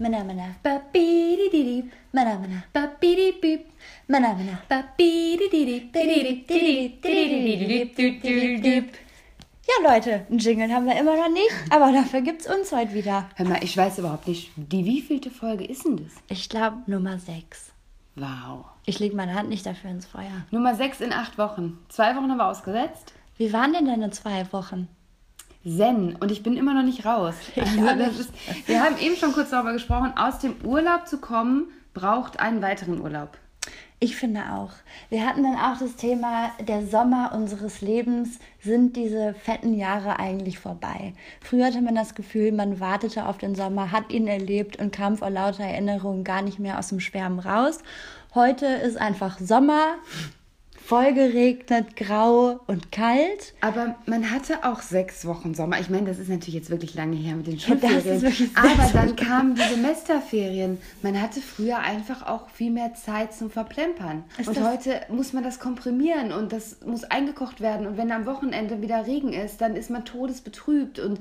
Mana ba bi di di ba bi di bi. Ba bi di di di. Di di. Ja, Leute, einen Jingle haben wir immer noch nicht, aber dafür gibt's uns heute wieder. Hör mal, ich weiß überhaupt nicht, die wievielte Folge ist denn das? Ich glaube Nummer 6. Wow. Ich lege meine Hand nicht dafür ins Feuer. Nummer 6 in acht Wochen. Zwei Wochen haben wir ausgesetzt. Wie waren denn deine zwei Wochen? Zen. Und ich bin immer noch nicht raus. Also ist, wir haben eben schon kurz darüber gesprochen, aus dem Urlaub zu kommen, braucht einen weiteren Urlaub. Ich finde auch. Wir hatten dann auch das Thema, der Sommer unseres Lebens sind diese fetten Jahre eigentlich vorbei. Früher hatte man das Gefühl, man wartete auf den Sommer, hat ihn erlebt und kam vor lauter Erinnerungen gar nicht mehr aus dem Schwärmen raus. Heute ist einfach Sommer, voll geregnet, grau und kalt. Aber man hatte auch sechs Wochen Sommer. Ich meine, das ist natürlich jetzt wirklich lange her mit den Schulferien. aber dann kamen die Semesterferien. Man hatte früher einfach auch viel mehr Zeit zum Verplempern. Ist und heute muss man das komprimieren und das muss eingekocht werden. Und wenn am Wochenende wieder Regen ist, dann ist man todesbetrübt und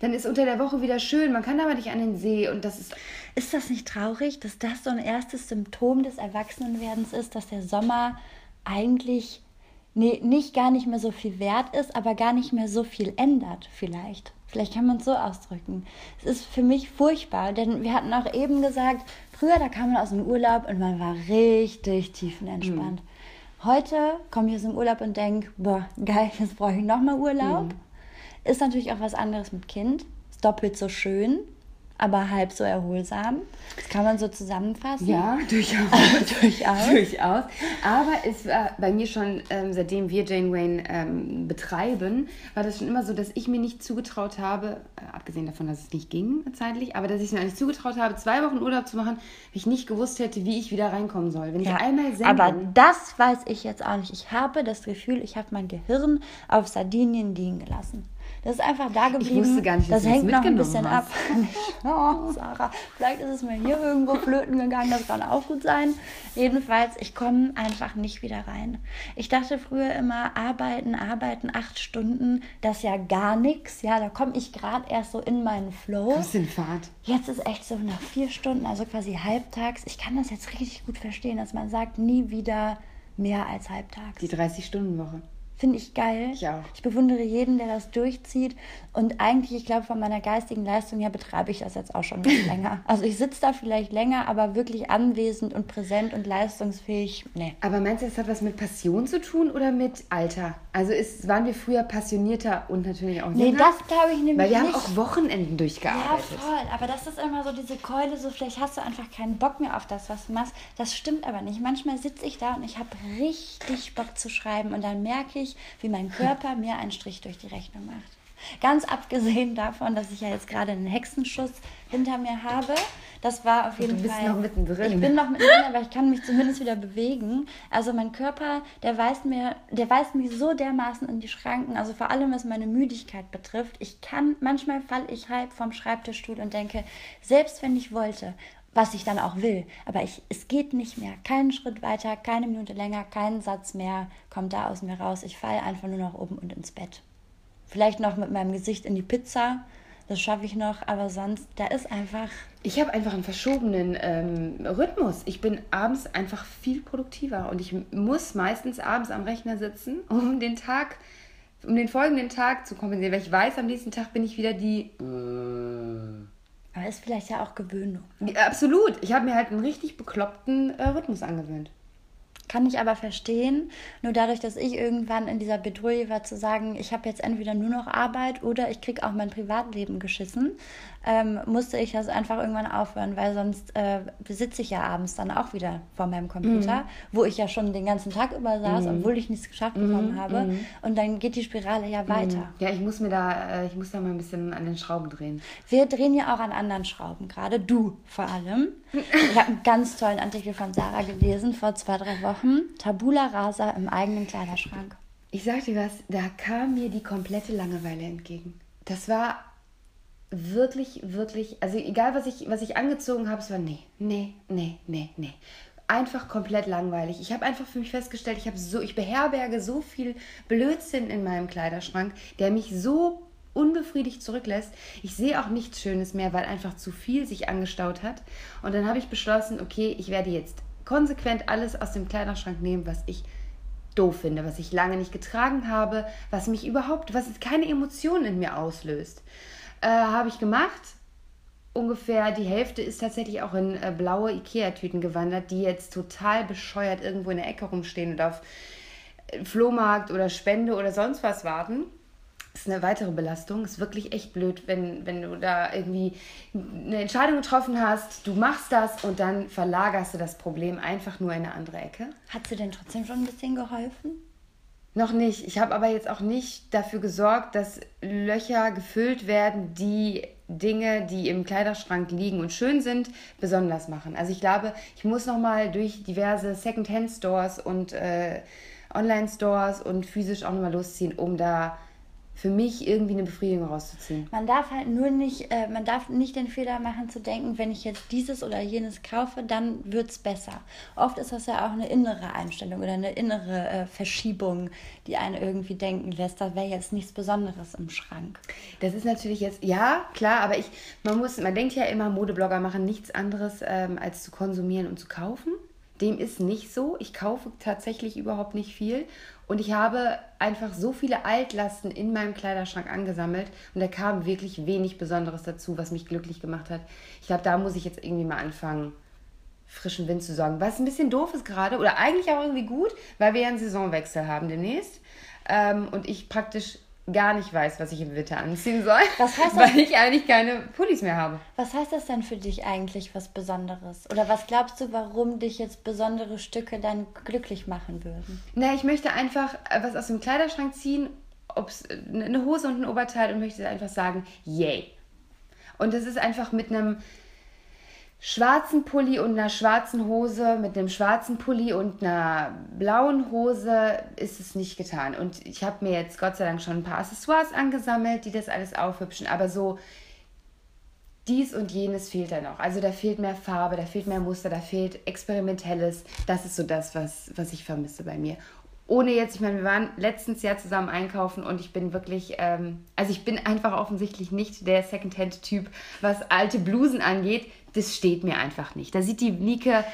dann ist unter der Woche wieder schön. Man kann aber nicht an den See und das ist Ist das nicht traurig, dass das so ein erstes Symptom des Erwachsenenwerdens ist, dass der Sommer eigentlich nee, nicht gar nicht mehr so viel wert ist, aber gar nicht mehr so viel ändert vielleicht. Vielleicht kann man es so ausdrücken. Es ist für mich furchtbar, denn wir hatten auch eben gesagt, früher da kam man aus dem Urlaub und man war richtig tiefenentspannt. Heute komme ich aus dem Urlaub und denke, boah, geil, jetzt brauche ich nochmal Urlaub. Ist natürlich auch was anderes mit Kind. Ist doppelt so schön, aber halb so erholsam. Das kann man so zusammenfassen. Ja, durchaus. Durchaus. durchaus. Aber es war bei mir schon, ähm, seitdem wir Jane Wayne ähm, betreiben, war das schon immer so, dass ich mir nicht zugetraut habe, äh, abgesehen davon, dass es nicht ging zeitlich, aber dass ich mir nicht zugetraut habe, zwei Wochen Urlaub zu machen, wenn ich nicht gewusst hätte, wie ich wieder reinkommen soll. Wenn ich Ja, einmal zen aber das weiß ich jetzt auch nicht. Ich habe das Gefühl, ich habe mein Gehirn auf Sardinien liegen gelassen. Das ist einfach da geblieben. wusste gar nicht, dass das hängt noch ein bisschen ab. Oh, Sarah, vielleicht ist es mir hier irgendwo flöten gegangen, das kann auch gut sein. Jedenfalls, ich komme einfach nicht wieder rein. Ich dachte früher immer, arbeiten, arbeiten, acht Stunden, das ist ja gar nichts. Ja, da komme ich gerade erst so in meinen Flow. kommst in Fahrt. Jetzt ist echt so nach vier Stunden, also quasi halbtags. Ich kann das jetzt richtig gut verstehen, dass man sagt, nie wieder mehr als halbtags. Die 30-Stunden-Woche. Finde ich geil. Ich auch. Ich bewundere jeden, der das durchzieht. Und eigentlich, ich glaube, von meiner geistigen Leistung her betreibe ich das jetzt auch schon ein bisschen länger. Also ich sitze da vielleicht länger, aber wirklich anwesend und präsent und leistungsfähig, nee. Aber meinst du, das hat was mit Passion zu tun oder mit Alter? Also ist, waren wir früher passionierter und natürlich auch Nee, jünger? das glaube ich nämlich Weil wir haben nicht. auch Wochenenden Ja, durchgearbeitet. voll. Aber das ist immer so diese Keule, so vielleicht hast du einfach keinen Bock mehr auf das, was du machst. Das stimmt aber nicht. Manchmal sitze ich da und ich habe richtig Bock zu schreiben und dann merke ich, wie mein Körper mir einen Strich durch die Rechnung macht. Ganz abgesehen davon, dass ich ja jetzt gerade einen Hexenschuss hinter mir habe. Das war auf jeden bist Fall. noch mittendrin. Ich bin noch mittendrin, aber ich kann mich zumindest wieder bewegen. Also mein Körper, der weist mir, der weist mich so dermaßen in die Schranken. Also vor allem was meine Müdigkeit betrifft. Ich kann, manchmal falle ich halb vom Schreibtischstuhl und denke, selbst wenn ich wollte, was ich dann auch will, aber ich, es geht nicht mehr. Keinen Schritt weiter, keine Minute länger, keinen Satz mehr kommt da aus mir raus. Ich falle einfach nur nach oben und ins Bett. Vielleicht noch mit meinem Gesicht in die Pizza. Das schaffe ich noch, aber sonst, da ist einfach. Ich habe einfach einen verschobenen ähm, Rhythmus. Ich bin abends einfach viel produktiver und ich muss meistens abends am Rechner sitzen, um den Tag, um den folgenden Tag zu kompensieren. Weil ich weiß, am nächsten Tag bin ich wieder die. Aber ist vielleicht ja auch Gewöhnung. Ja, Absolut. Ich habe mir halt einen richtig bekloppten äh, Rhythmus angewöhnt. Kann ich aber verstehen. Nur dadurch, dass ich irgendwann in dieser Bedrohung war, zu sagen, ich habe jetzt entweder nur noch Arbeit oder ich kriege auch mein Privatleben geschissen, ähm, musste ich das einfach irgendwann aufhören, weil sonst äh, sitze ich ja abends dann auch wieder vor meinem Computer, wo ich ja schon den ganzen Tag über saß, obwohl ich nichts geschafft bekommen habe. Und dann geht die Spirale ja weiter. Ja, ich muss mir da, äh, ich muss da mal ein bisschen an den Schrauben drehen. Wir drehen ja auch an anderen Schrauben gerade, du vor allem. Ich habe einen ganz tollen Artikel von Sarah gelesen vor zwei, drei Wochen. Tabula rasa im eigenen Kleiderschrank. Ich sag dir was, da kam mir die komplette Langeweile entgegen. Das war wirklich, wirklich, also egal was ich, was ich angezogen habe, es war nee, nee, nee, nee, nee. Einfach komplett langweilig. Ich habe einfach für mich festgestellt, ich habe so, ich beherberge so viel Blödsinn in meinem Kleiderschrank, der mich so unbefriedigt zurücklässt. Ich sehe auch nichts Schönes mehr, weil einfach zu viel sich angestaut hat. Und dann habe ich beschlossen, okay, ich werde jetzt konsequent alles aus dem Kleiderschrank nehmen, was ich doof finde, was ich lange nicht getragen habe, was mich überhaupt, was keine Emotionen in mir auslöst. Äh, habe ich gemacht. Ungefähr die Hälfte ist tatsächlich auch in äh, blaue Ikea-Tüten gewandert, die jetzt total bescheuert irgendwo in der Ecke rumstehen und auf Flohmarkt oder Spende oder sonst was warten ist eine weitere Belastung. Ist wirklich echt blöd, wenn, wenn du da irgendwie eine Entscheidung getroffen hast, du machst das und dann verlagerst du das Problem einfach nur in eine andere Ecke. Hat sie denn trotzdem schon ein bisschen geholfen? Noch nicht. Ich habe aber jetzt auch nicht dafür gesorgt, dass Löcher gefüllt werden, die Dinge, die im Kleiderschrank liegen und schön sind, besonders machen. Also ich glaube, ich muss noch mal durch diverse Second-Hand-Stores und äh, Online-Stores und physisch auch noch mal losziehen, um da für mich irgendwie eine Befriedigung rauszuziehen. Man darf halt nur nicht, äh, man darf nicht den Fehler machen zu denken, wenn ich jetzt dieses oder jenes kaufe, dann wird es besser. Oft ist das ja auch eine innere Einstellung oder eine innere äh, Verschiebung, die einen irgendwie denken lässt, da wäre jetzt nichts Besonderes im Schrank. Das ist natürlich jetzt, ja, klar, aber ich, man muss, man denkt ja immer, Modeblogger machen nichts anderes ähm, als zu konsumieren und zu kaufen. Dem ist nicht so. Ich kaufe tatsächlich überhaupt nicht viel und ich habe einfach so viele Altlasten in meinem Kleiderschrank angesammelt und da kam wirklich wenig Besonderes dazu, was mich glücklich gemacht hat. Ich glaube, da muss ich jetzt irgendwie mal anfangen, frischen Wind zu sorgen. Was ein bisschen doof ist gerade oder eigentlich auch irgendwie gut, weil wir ja einen Saisonwechsel haben demnächst. Ähm, und ich praktisch gar nicht weiß, was ich im Winter anziehen soll, was heißt das? weil ich eigentlich keine Pullis mehr habe. Was heißt das denn für dich eigentlich, was Besonderes? Oder was glaubst du, warum dich jetzt besondere Stücke dann glücklich machen würden? Na, ich möchte einfach äh, was aus dem Kleiderschrank ziehen, ob es äh, eine Hose und ein Oberteil und möchte einfach sagen, yay. Und das ist einfach mit einem schwarzen Pulli und einer schwarzen Hose, mit einem schwarzen Pulli und einer blauen Hose ist es nicht getan. Und ich habe mir jetzt Gott sei Dank schon ein paar Accessoires angesammelt, die das alles aufhübschen. Aber so dies und jenes fehlt da noch. Also da fehlt mehr Farbe, da fehlt mehr Muster, da fehlt Experimentelles. Das ist so das, was, was ich vermisse bei mir. Ohne jetzt, ich meine, wir waren letztens Jahr zusammen einkaufen und ich bin wirklich, ähm, also ich bin einfach offensichtlich nicht der Secondhand-Typ, was alte Blusen angeht das steht mir einfach nicht. Da sieht die Nike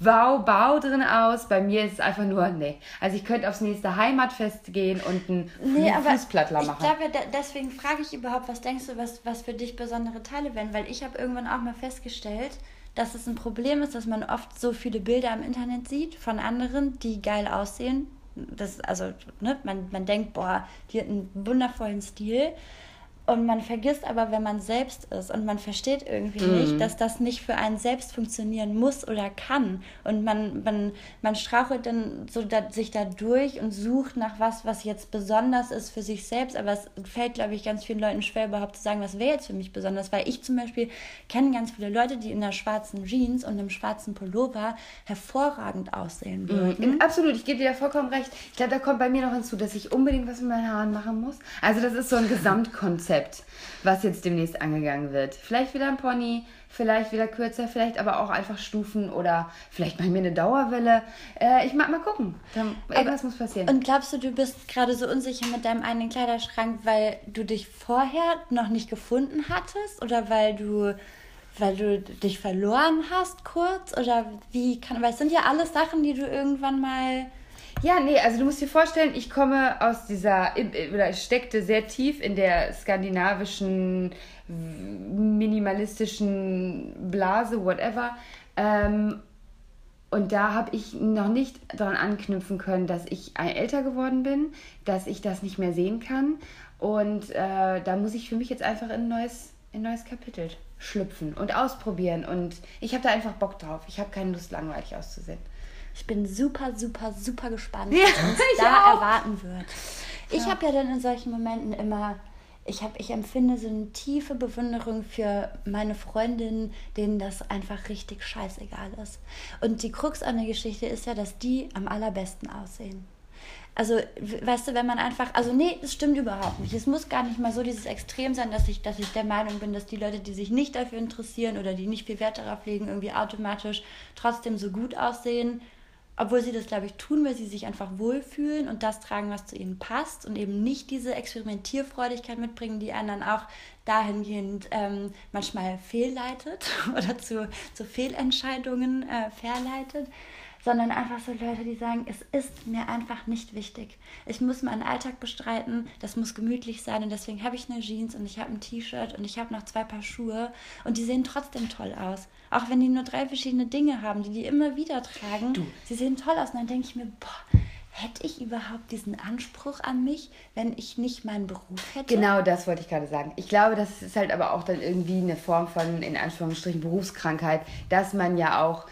wow, bau drin aus. Bei mir ist es einfach nur, nee. Also ich könnte aufs nächste Heimatfest gehen und einen nee, Fußplattler machen. Ich glaube, deswegen frage ich überhaupt, was denkst du, was, was für dich besondere Teile wären? Weil ich habe irgendwann auch mal festgestellt, dass es ein Problem ist, dass man oft so viele Bilder im Internet sieht von anderen, die geil aussehen. Das, also, ne, man, man denkt, boah, die hat einen wundervollen Stil. Und man vergisst aber, wenn man selbst ist und man versteht irgendwie mhm. nicht, dass das nicht für einen selbst funktionieren muss oder kann. Und man, man, man strauchelt dann so da, sich da durch und sucht nach was, was jetzt besonders ist für sich selbst. Aber es fällt, glaube ich, ganz vielen Leuten schwer, überhaupt zu sagen, was wäre jetzt für mich besonders. Weil ich zum Beispiel kenne ganz viele Leute, die in einer schwarzen Jeans und einem schwarzen Pullover hervorragend aussehen mhm. würden. Mhm. Absolut, ich gebe dir ja vollkommen recht. Ich glaube, da kommt bei mir noch hinzu, dass ich unbedingt was mit meinen Haaren machen muss. Also das ist so ein Gesamtkonzept. Konzept, was jetzt demnächst angegangen wird. Vielleicht wieder ein Pony, vielleicht wieder kürzer, vielleicht aber auch einfach Stufen oder vielleicht mal mir eine Dauerwelle. Äh, ich mag mal gucken. Dann, irgendwas muss passieren. Und glaubst du, du bist gerade so unsicher mit deinem eigenen Kleiderschrank, weil du dich vorher noch nicht gefunden hattest oder weil du weil du dich verloren hast kurz oder wie kann weil es sind ja alles Sachen, die du irgendwann mal ja, nee, also du musst dir vorstellen, ich komme aus dieser, oder steckte sehr tief in der skandinavischen, minimalistischen Blase, whatever. Ähm, und da habe ich noch nicht daran anknüpfen können, dass ich älter geworden bin, dass ich das nicht mehr sehen kann. Und äh, da muss ich für mich jetzt einfach in ein neues, in ein neues Kapitel schlüpfen und ausprobieren. Und ich habe da einfach Bock drauf. Ich habe keine Lust, langweilig auszusehen. Ich bin super, super, super gespannt, was ja, uns da auch. erwarten wird. Ich ja. habe ja dann in solchen Momenten immer, ich, hab, ich empfinde so eine tiefe Bewunderung für meine Freundinnen, denen das einfach richtig scheißegal ist. Und die Krux an der Geschichte ist ja, dass die am allerbesten aussehen. Also, weißt du, wenn man einfach, also nee, es stimmt überhaupt nicht. Es muss gar nicht mal so dieses Extrem sein, dass ich, dass ich der Meinung bin, dass die Leute, die sich nicht dafür interessieren oder die nicht viel Wert darauf legen, irgendwie automatisch trotzdem so gut aussehen obwohl sie das, glaube ich, tun, weil sie sich einfach wohlfühlen und das tragen, was zu ihnen passt und eben nicht diese Experimentierfreudigkeit mitbringen, die einen dann auch dahingehend ähm, manchmal fehlleitet oder zu, zu Fehlentscheidungen äh, verleitet sondern einfach so Leute, die sagen, es ist mir einfach nicht wichtig. Ich muss meinen Alltag bestreiten, das muss gemütlich sein und deswegen habe ich eine Jeans und ich habe ein T-Shirt und ich habe noch zwei Paar Schuhe und die sehen trotzdem toll aus. Auch wenn die nur drei verschiedene Dinge haben, die die immer wieder tragen, du. sie sehen toll aus und dann denke ich mir, boah, hätte ich überhaupt diesen Anspruch an mich, wenn ich nicht meinen Beruf hätte? Genau das wollte ich gerade sagen. Ich glaube, das ist halt aber auch dann irgendwie eine Form von, in Anführungsstrichen, Berufskrankheit, dass man ja auch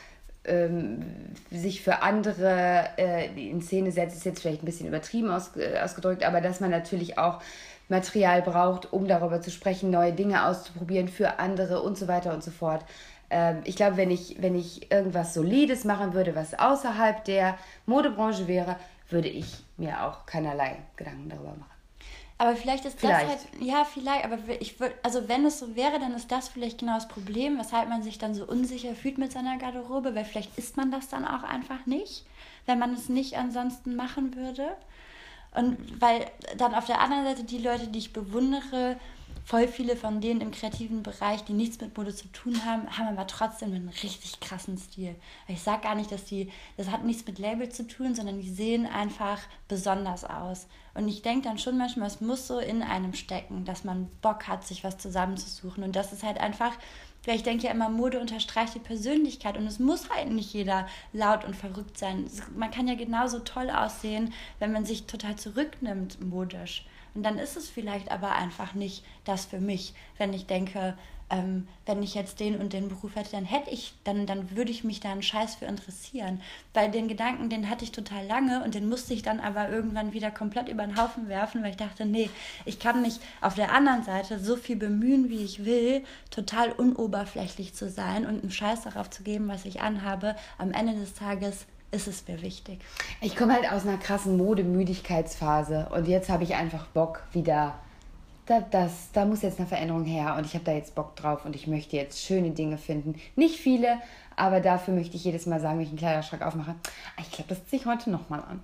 ähm, sich für andere äh, in Szene setzt, ist jetzt vielleicht ein bisschen übertrieben aus, äh, ausgedrückt, aber dass man natürlich auch Material braucht, um darüber zu sprechen, neue Dinge auszuprobieren für andere und so weiter und so fort. Ähm, ich glaube, wenn ich, wenn ich irgendwas Solides machen würde, was außerhalb der Modebranche wäre, würde ich mir auch keinerlei Gedanken darüber machen. Aber vielleicht ist vielleicht. das halt, ja, vielleicht, aber ich würde, also wenn es so wäre, dann ist das vielleicht genau das Problem, weshalb man sich dann so unsicher fühlt mit seiner Garderobe, weil vielleicht ist man das dann auch einfach nicht, wenn man es nicht ansonsten machen würde. Und weil dann auf der anderen Seite die Leute, die ich bewundere, voll viele von denen im kreativen Bereich, die nichts mit Mode zu tun haben, haben aber trotzdem einen richtig krassen Stil. Ich sage gar nicht, dass die, das hat nichts mit Label zu tun, sondern die sehen einfach besonders aus. Und ich denke dann schon manchmal, es muss so in einem stecken, dass man Bock hat, sich was zusammenzusuchen. Und das ist halt einfach, weil ich denke ja immer, Mode unterstreicht die Persönlichkeit und es muss halt nicht jeder laut und verrückt sein. Man kann ja genauso toll aussehen, wenn man sich total zurücknimmt modisch. Und dann ist es vielleicht aber einfach nicht das für mich, wenn ich denke, ähm, wenn ich jetzt den und den Beruf hätte, dann hätte ich, dann, dann würde ich mich da einen Scheiß für interessieren. Weil den Gedanken, den hatte ich total lange und den musste ich dann aber irgendwann wieder komplett über den Haufen werfen, weil ich dachte, nee, ich kann mich auf der anderen Seite so viel bemühen, wie ich will, total unoberflächlich zu sein und einen Scheiß darauf zu geben, was ich anhabe. Am Ende des Tages ist es mir wichtig. Ich komme halt aus einer krassen Modemüdigkeitsphase und jetzt habe ich einfach Bock wieder. Da, das, da muss jetzt eine Veränderung her und ich habe da jetzt Bock drauf und ich möchte jetzt schöne Dinge finden. Nicht viele, aber dafür möchte ich jedes Mal sagen, wenn ich einen Kleiderschrank aufmache, ah, ich glaube, das ziehe ich heute nochmal an.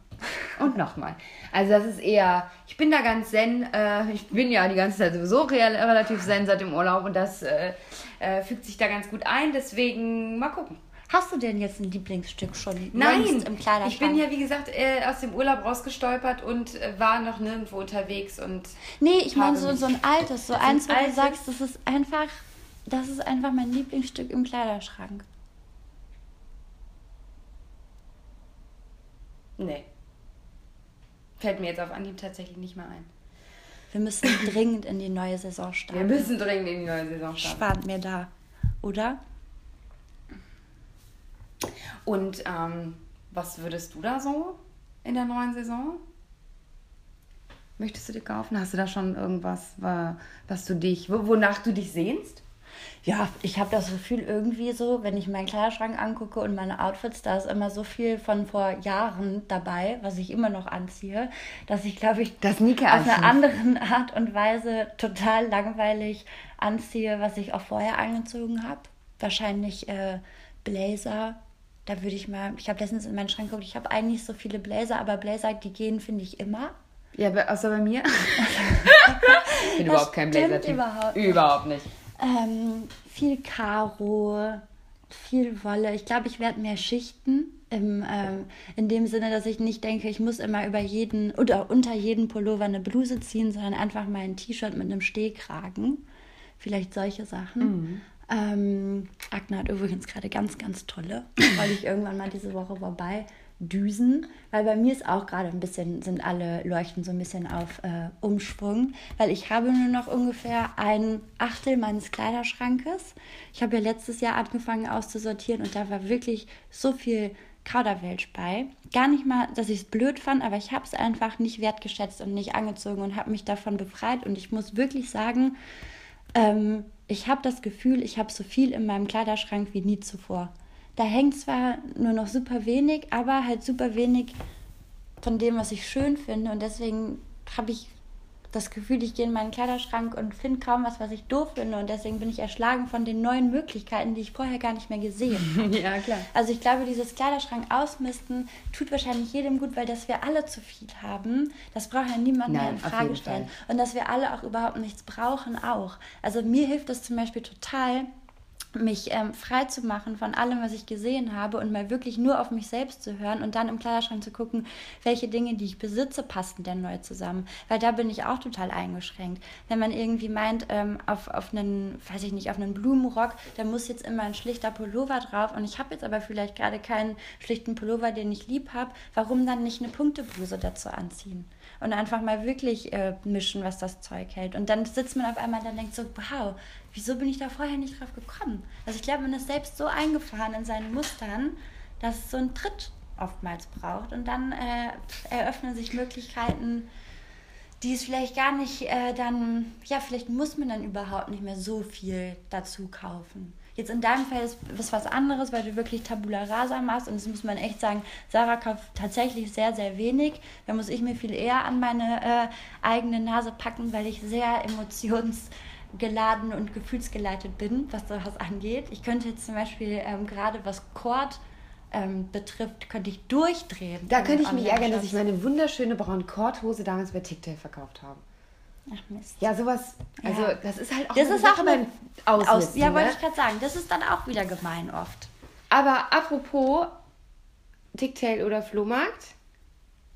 Und nochmal. Also das ist eher, ich bin da ganz zen. Äh, ich bin ja die ganze Zeit sowieso relativ zen seit dem Urlaub und das äh, äh, fügt sich da ganz gut ein. Deswegen mal gucken. Hast du denn jetzt ein Lieblingsstück schon? Nein, im Kleiderschrank? ich bin ja wie gesagt äh, aus dem Urlaub rausgestolpert und äh, war noch nirgendwo unterwegs und. Nee, ich meine so, so ein altes, so eins, wo du sagst, das ist einfach, das ist einfach mein Lieblingsstück im Kleiderschrank. Nee. Fällt mir jetzt auf Anhieb tatsächlich nicht mehr ein. Wir müssen dringend in die neue Saison starten. Wir müssen dringend in die neue Saison starten. Spart mir da, oder? Und ähm, was würdest du da so in der neuen Saison? Möchtest du dir kaufen? Hast du da schon irgendwas, was du dich, wonach du dich sehnst? Ja, ich habe das Gefühl irgendwie so, wenn ich meinen Kleiderschrank angucke und meine Outfits, da ist immer so viel von vor Jahren dabei, was ich immer noch anziehe, dass ich glaube ich das auf einer anderen Art und Weise total langweilig anziehe, was ich auch vorher angezogen habe. Wahrscheinlich äh, Blazer, da würde ich mal, ich habe letztens in meinen Schrank geguckt, ich habe eigentlich so viele Blazer, aber Blazer, die gehen, finde ich immer. Ja, außer bei mir. ich bin überhaupt kein Blazer-Typ. Überhaupt nicht. Überhaupt nicht. Ähm, viel Karo, viel Wolle. Ich glaube, ich werde mehr Schichten. Im, ähm, in dem Sinne, dass ich nicht denke, ich muss immer über jeden oder unter jeden Pullover eine Bluse ziehen, sondern einfach mal ein T-Shirt mit einem Stehkragen. Vielleicht solche Sachen. Mhm. Ähm, Agna hat übrigens gerade ganz, ganz tolle, weil ich irgendwann mal diese Woche vorbei düsen, weil bei mir ist auch gerade ein bisschen, sind alle Leuchten so ein bisschen auf äh, Umschwung, weil ich habe nur noch ungefähr ein Achtel meines Kleiderschrankes. Ich habe ja letztes Jahr angefangen auszusortieren und da war wirklich so viel Kauderwelsch bei. Gar nicht mal, dass ich es blöd fand, aber ich habe es einfach nicht wertgeschätzt und nicht angezogen und habe mich davon befreit und ich muss wirklich sagen, ähm, ich habe das Gefühl, ich habe so viel in meinem Kleiderschrank wie nie zuvor. Da hängt zwar nur noch super wenig, aber halt super wenig von dem, was ich schön finde. Und deswegen habe ich das Gefühl, ich gehe in meinen Kleiderschrank und finde kaum was, was ich doof finde. Und deswegen bin ich erschlagen von den neuen Möglichkeiten, die ich vorher gar nicht mehr gesehen habe. ja, klar. Also ich glaube, dieses Kleiderschrank ausmisten tut wahrscheinlich jedem gut, weil dass wir alle zu viel haben, das braucht ja niemand Nein, mehr in Frage stellen. Fall. Und dass wir alle auch überhaupt nichts brauchen, auch. Also mir hilft das zum Beispiel total, mich ähm, frei zu machen von allem, was ich gesehen habe und mal wirklich nur auf mich selbst zu hören und dann im Kleiderschrank zu gucken, welche Dinge, die ich besitze, passen denn neu zusammen. Weil da bin ich auch total eingeschränkt. Wenn man irgendwie meint, ähm, auf, auf einen, weiß ich nicht, auf einen Blumenrock, da muss jetzt immer ein schlichter Pullover drauf und ich habe jetzt aber vielleicht gerade keinen schlichten Pullover, den ich lieb habe, warum dann nicht eine Punktebluse dazu anziehen? Und einfach mal wirklich äh, mischen, was das Zeug hält. Und dann sitzt man auf einmal und denkt so, wow, wieso bin ich da vorher nicht drauf gekommen? Also ich glaube, man ist selbst so eingefahren in seinen Mustern, dass es so einen Tritt oftmals braucht. Und dann äh, eröffnen sich Möglichkeiten, die es vielleicht gar nicht äh, dann, ja, vielleicht muss man dann überhaupt nicht mehr so viel dazu kaufen. Jetzt in deinem Fall ist es was anderes, weil du wirklich Tabula Rasa machst und das muss man echt sagen, Sarah kauft tatsächlich sehr, sehr wenig. Da muss ich mir viel eher an meine äh, eigene Nase packen, weil ich sehr emotionsgeladen und gefühlsgeleitet bin, was das angeht. Ich könnte jetzt zum Beispiel ähm, gerade was Chord ähm, betrifft, könnte ich durchdrehen. Da könnte ich mich ärgern, dass ich meine wunderschöne braune Kordhose damals bei TikTok verkauft habe. Ach Mist. Ja, sowas, also ja. das ist halt auch das ist Sache auch beim Ausmisten, Aus, Ja, ne? wollte ich gerade sagen, das ist dann auch wieder gemein oft. Aber apropos Ticktail oder Flohmarkt,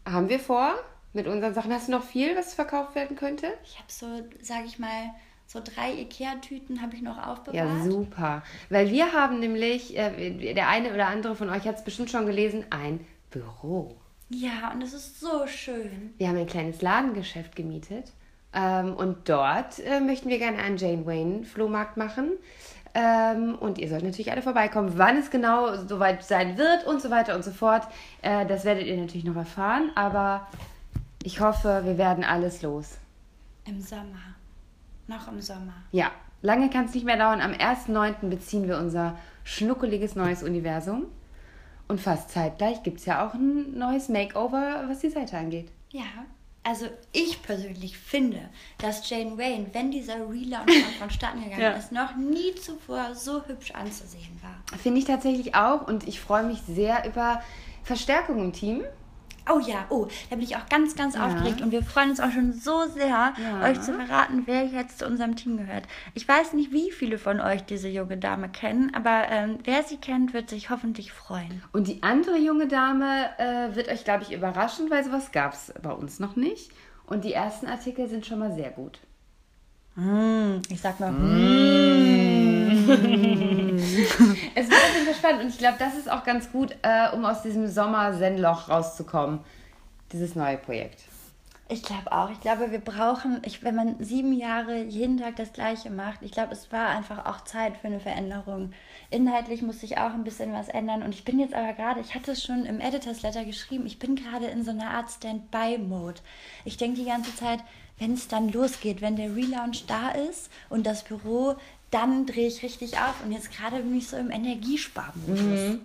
haben wir vor mit unseren Sachen. Hast du noch viel, was verkauft werden könnte? Ich habe so, sage ich mal, so drei Ikea-Tüten habe ich noch aufbewahrt. Ja, super. Weil wir haben nämlich, äh, der eine oder andere von euch hat es bestimmt schon gelesen, ein Büro. Ja, und es ist so schön. Wir haben ein kleines Ladengeschäft gemietet ähm, und dort äh, möchten wir gerne einen Jane Wayne Flohmarkt machen. Ähm, und ihr sollt natürlich alle vorbeikommen. Wann es genau soweit sein wird und so weiter und so fort, äh, das werdet ihr natürlich noch erfahren. Aber ich hoffe, wir werden alles los. Im Sommer. Noch im Sommer. Ja, lange kann es nicht mehr dauern. Am 1.9. beziehen wir unser schnuckeliges neues Universum. Und fast zeitgleich gibt es ja auch ein neues Makeover, was die Seite angeht. Ja, also ich persönlich finde, dass Jane Wayne, wenn dieser Relaunch vonstatten gegangen ja. ist, noch nie zuvor so hübsch anzusehen war. Finde ich tatsächlich auch und ich freue mich sehr über Verstärkung im Team. Oh ja, oh, da bin ich auch ganz, ganz ja. aufgeregt und wir freuen uns auch schon so sehr, ja. euch zu verraten, wer jetzt zu unserem Team gehört. Ich weiß nicht, wie viele von euch diese junge Dame kennen, aber ähm, wer sie kennt, wird sich hoffentlich freuen. Und die andere junge Dame äh, wird euch, glaube ich, überraschen, weil sowas gab es bei uns noch nicht. Und die ersten Artikel sind schon mal sehr gut. Mm, ich sag mal. Mm. es wird auf jeden Fall spannend und ich glaube, das ist auch ganz gut, äh, um aus diesem Sommer-Zen-Loch rauszukommen. Dieses neue Projekt. Ich glaube auch. Ich glaube, wir brauchen, ich, wenn man sieben Jahre jeden Tag das Gleiche macht, ich glaube, es war einfach auch Zeit für eine Veränderung. Inhaltlich muss sich auch ein bisschen was ändern. Und ich bin jetzt aber gerade, ich hatte es schon im Editors Letter geschrieben, ich bin gerade in so einer Art Standby-Mode. Ich denke die ganze Zeit, wenn es dann losgeht, wenn der Relaunch da ist und das Büro, dann drehe ich richtig auf. Und jetzt gerade bin ich so im Energiesparmodus. Mhm.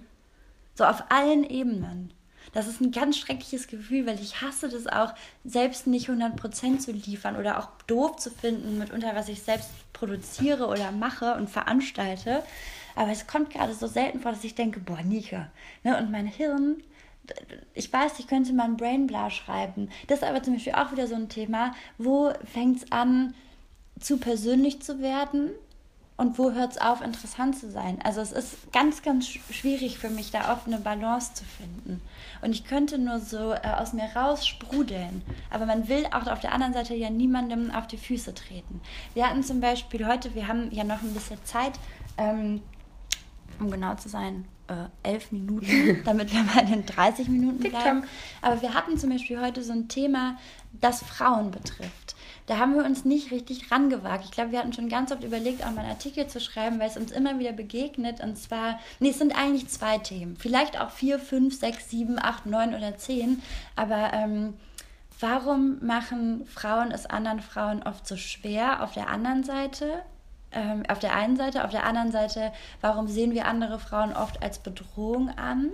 So auf allen Ebenen. Das ist ein ganz schreckliches Gefühl, weil ich hasse das auch, selbst nicht 100% zu liefern oder auch doof zu finden, mitunter, was ich selbst produziere oder mache und veranstalte. Aber es kommt gerade so selten vor, dass ich denke, boah, Nika. Ne? Und mein Hirn ich weiß, ich könnte mal ein Brainblar schreiben. Das ist aber zum Beispiel auch wieder so ein Thema. Wo fängt es an, zu persönlich zu werden und wo hört es auf, interessant zu sein? Also es ist ganz, ganz schwierig für mich, da oft eine Balance zu finden. Und ich könnte nur so äh, aus mir raus sprudeln. Aber man will auch auf der anderen Seite ja niemandem auf die Füße treten. Wir hatten zum Beispiel heute, wir haben ja noch ein bisschen Zeit, ähm, um genau zu sein, äh, elf Minuten, damit wir mal in den 30 Minuten bleiben. Aber wir hatten zum Beispiel heute so ein Thema, das Frauen betrifft. Da haben wir uns nicht richtig rangewagt. Ich glaube, wir hatten schon ganz oft überlegt, auch mal einen Artikel zu schreiben, weil es uns immer wieder begegnet. Und zwar, nee, es sind eigentlich zwei Themen. Vielleicht auch vier, fünf, sechs, sieben, acht, neun oder zehn. Aber ähm, warum machen Frauen es anderen Frauen oft so schwer auf der anderen Seite? Ähm, auf der einen Seite, auf der anderen Seite, warum sehen wir andere Frauen oft als Bedrohung an?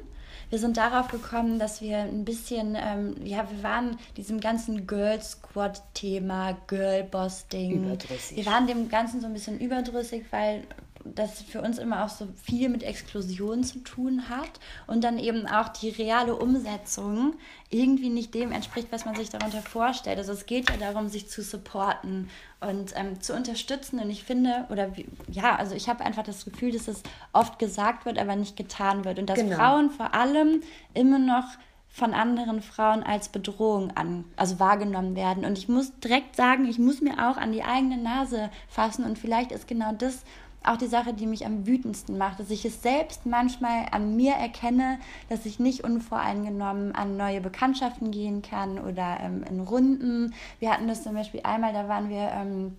wir sind darauf gekommen, dass wir ein bisschen, ähm, ja, wir waren diesem ganzen Girl Squad-Thema, Girl Boss-Ding. Überdrüssig. Wir waren dem Ganzen so ein bisschen überdrüssig, weil das für uns immer auch so viel mit Explosion zu tun hat und dann eben auch die reale Umsetzung irgendwie nicht dem entspricht, was man sich darunter vorstellt. Also es geht ja darum, sich zu supporten und ähm, zu unterstützen. Und ich finde, oder wie, ja, also ich habe einfach das Gefühl, dass es oft gesagt wird, aber nicht getan wird. Und dass genau. Frauen vor allem immer noch von anderen Frauen als Bedrohung an, also wahrgenommen werden. Und ich muss direkt sagen, ich muss mir auch an die eigene Nase fassen. Und vielleicht ist genau das auch die Sache, die mich am wütendsten macht, dass ich es selbst manchmal an mir erkenne, dass ich nicht unvoreingenommen an neue Bekanntschaften gehen kann oder ähm, in Runden. Wir hatten das zum Beispiel einmal, da waren wir ähm,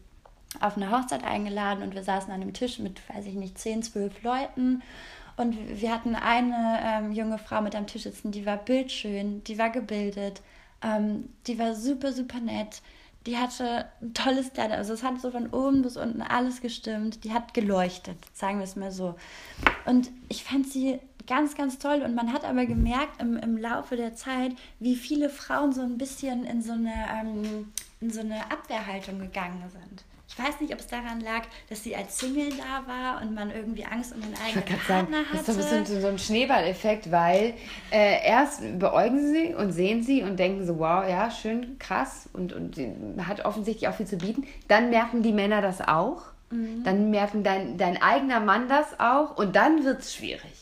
auf eine Hochzeit eingeladen und wir saßen an einem Tisch mit, weiß ich nicht, zehn, zwölf Leuten. Und wir hatten eine ähm, junge Frau mit am Tisch sitzen, die war bildschön, die war gebildet, ähm, die war super, super nett die hatte ein tolles Kleid. Also es hat so von oben bis unten alles gestimmt. Die hat geleuchtet, sagen wir es mal so. Und ich fand sie ganz, ganz toll. Und man hat aber gemerkt im, im Laufe der Zeit, wie viele Frauen so ein bisschen in so eine, ähm, in so eine Abwehrhaltung gegangen sind. Ich weiß nicht, ob es daran lag, dass sie als Single da war und man irgendwie Angst um den eigenen Partner sagen, hatte. Das ist so ein bisschen so ein Schneeballeffekt, weil äh, erst beäugen sie und sehen sie und denken so, wow, ja, schön, krass und, und hat offensichtlich auch viel zu bieten. Dann merken die Männer das auch. Mhm. Dann merken dein, dein eigener Mann das auch und dann wird es schwierig.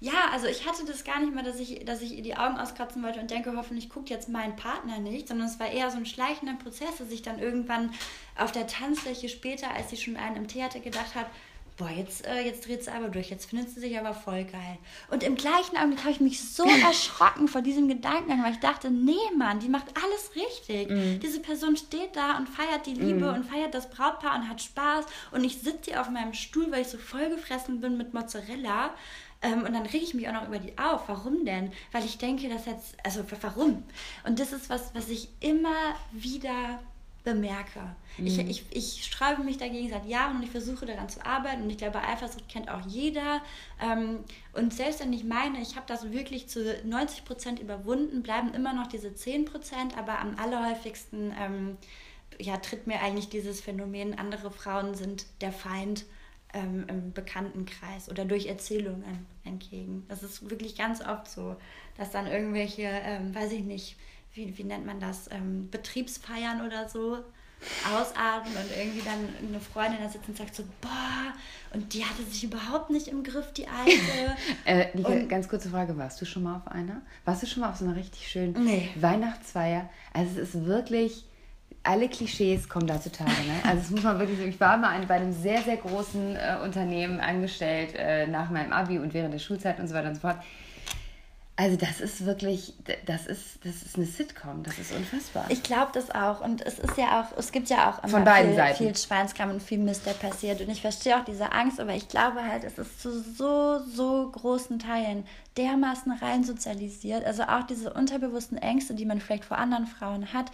Ja, also ich hatte das gar nicht mal, dass ich, dass ich ihr die Augen auskratzen wollte und denke, hoffentlich guckt jetzt mein Partner nicht, sondern es war eher so ein schleichender Prozess, dass ich dann irgendwann auf der Tanzfläche später, als sie schon einen im Tee hatte, gedacht habe, boah, jetzt, äh, jetzt dreht sie aber durch, jetzt findet sie sich aber voll geil. Und im gleichen Augenblick habe ich mich so erschrocken vor diesem Gedanken, weil ich dachte, nee, Mann, die macht alles richtig. Mm. Diese Person steht da und feiert die Liebe mm. und feiert das Brautpaar und hat Spaß. Und ich sitze hier auf meinem Stuhl, weil ich so vollgefressen bin mit Mozzarella ähm, und dann rege ich mich auch noch über die auf. Warum denn? Weil ich denke, dass jetzt, also warum? Und das ist was, was ich immer wieder bemerke. Mhm. Ich, ich, ich sträube mich dagegen seit Jahren und ich versuche daran zu arbeiten und ich glaube, Eifersucht kennt auch jeder. Ähm, und selbst wenn ich meine, ich habe das wirklich zu 90 Prozent überwunden, bleiben immer noch diese 10 Prozent, aber am allerhäufigsten ähm, ja, tritt mir eigentlich dieses Phänomen, andere Frauen sind der Feind ähm, im Bekanntenkreis oder durch Erzählungen entgegen. Das ist wirklich ganz oft so, dass dann irgendwelche, ähm, weiß ich nicht, wie, wie nennt man das, ähm, Betriebsfeiern oder so ausatmen und irgendwie dann eine Freundin da sitzt und sagt so, boah, und die hatte sich überhaupt nicht im Griff, die alte. äh, und, ganz kurze Frage, warst du schon mal auf einer? Warst du schon mal auf so einer richtig schönen nee. Weihnachtsfeier? Also es ist wirklich alle Klischees kommen da zutage. Ne? Also das muss man wirklich sagen. Ich war mal bei einem sehr, sehr großen äh, Unternehmen angestellt äh, nach meinem Abi und während der Schulzeit und so weiter und so fort. Also das ist wirklich, das ist, das ist eine Sitcom, das ist unfassbar. Ich glaube das auch und es ist ja auch, es gibt ja auch immer Von beiden viel, Seiten. viel Schweinskram und viel Mist, der passiert und ich verstehe auch diese Angst, aber ich glaube halt, es ist zu so, so großen Teilen dermaßen rein sozialisiert, also auch diese unterbewussten Ängste, die man vielleicht vor anderen Frauen hat,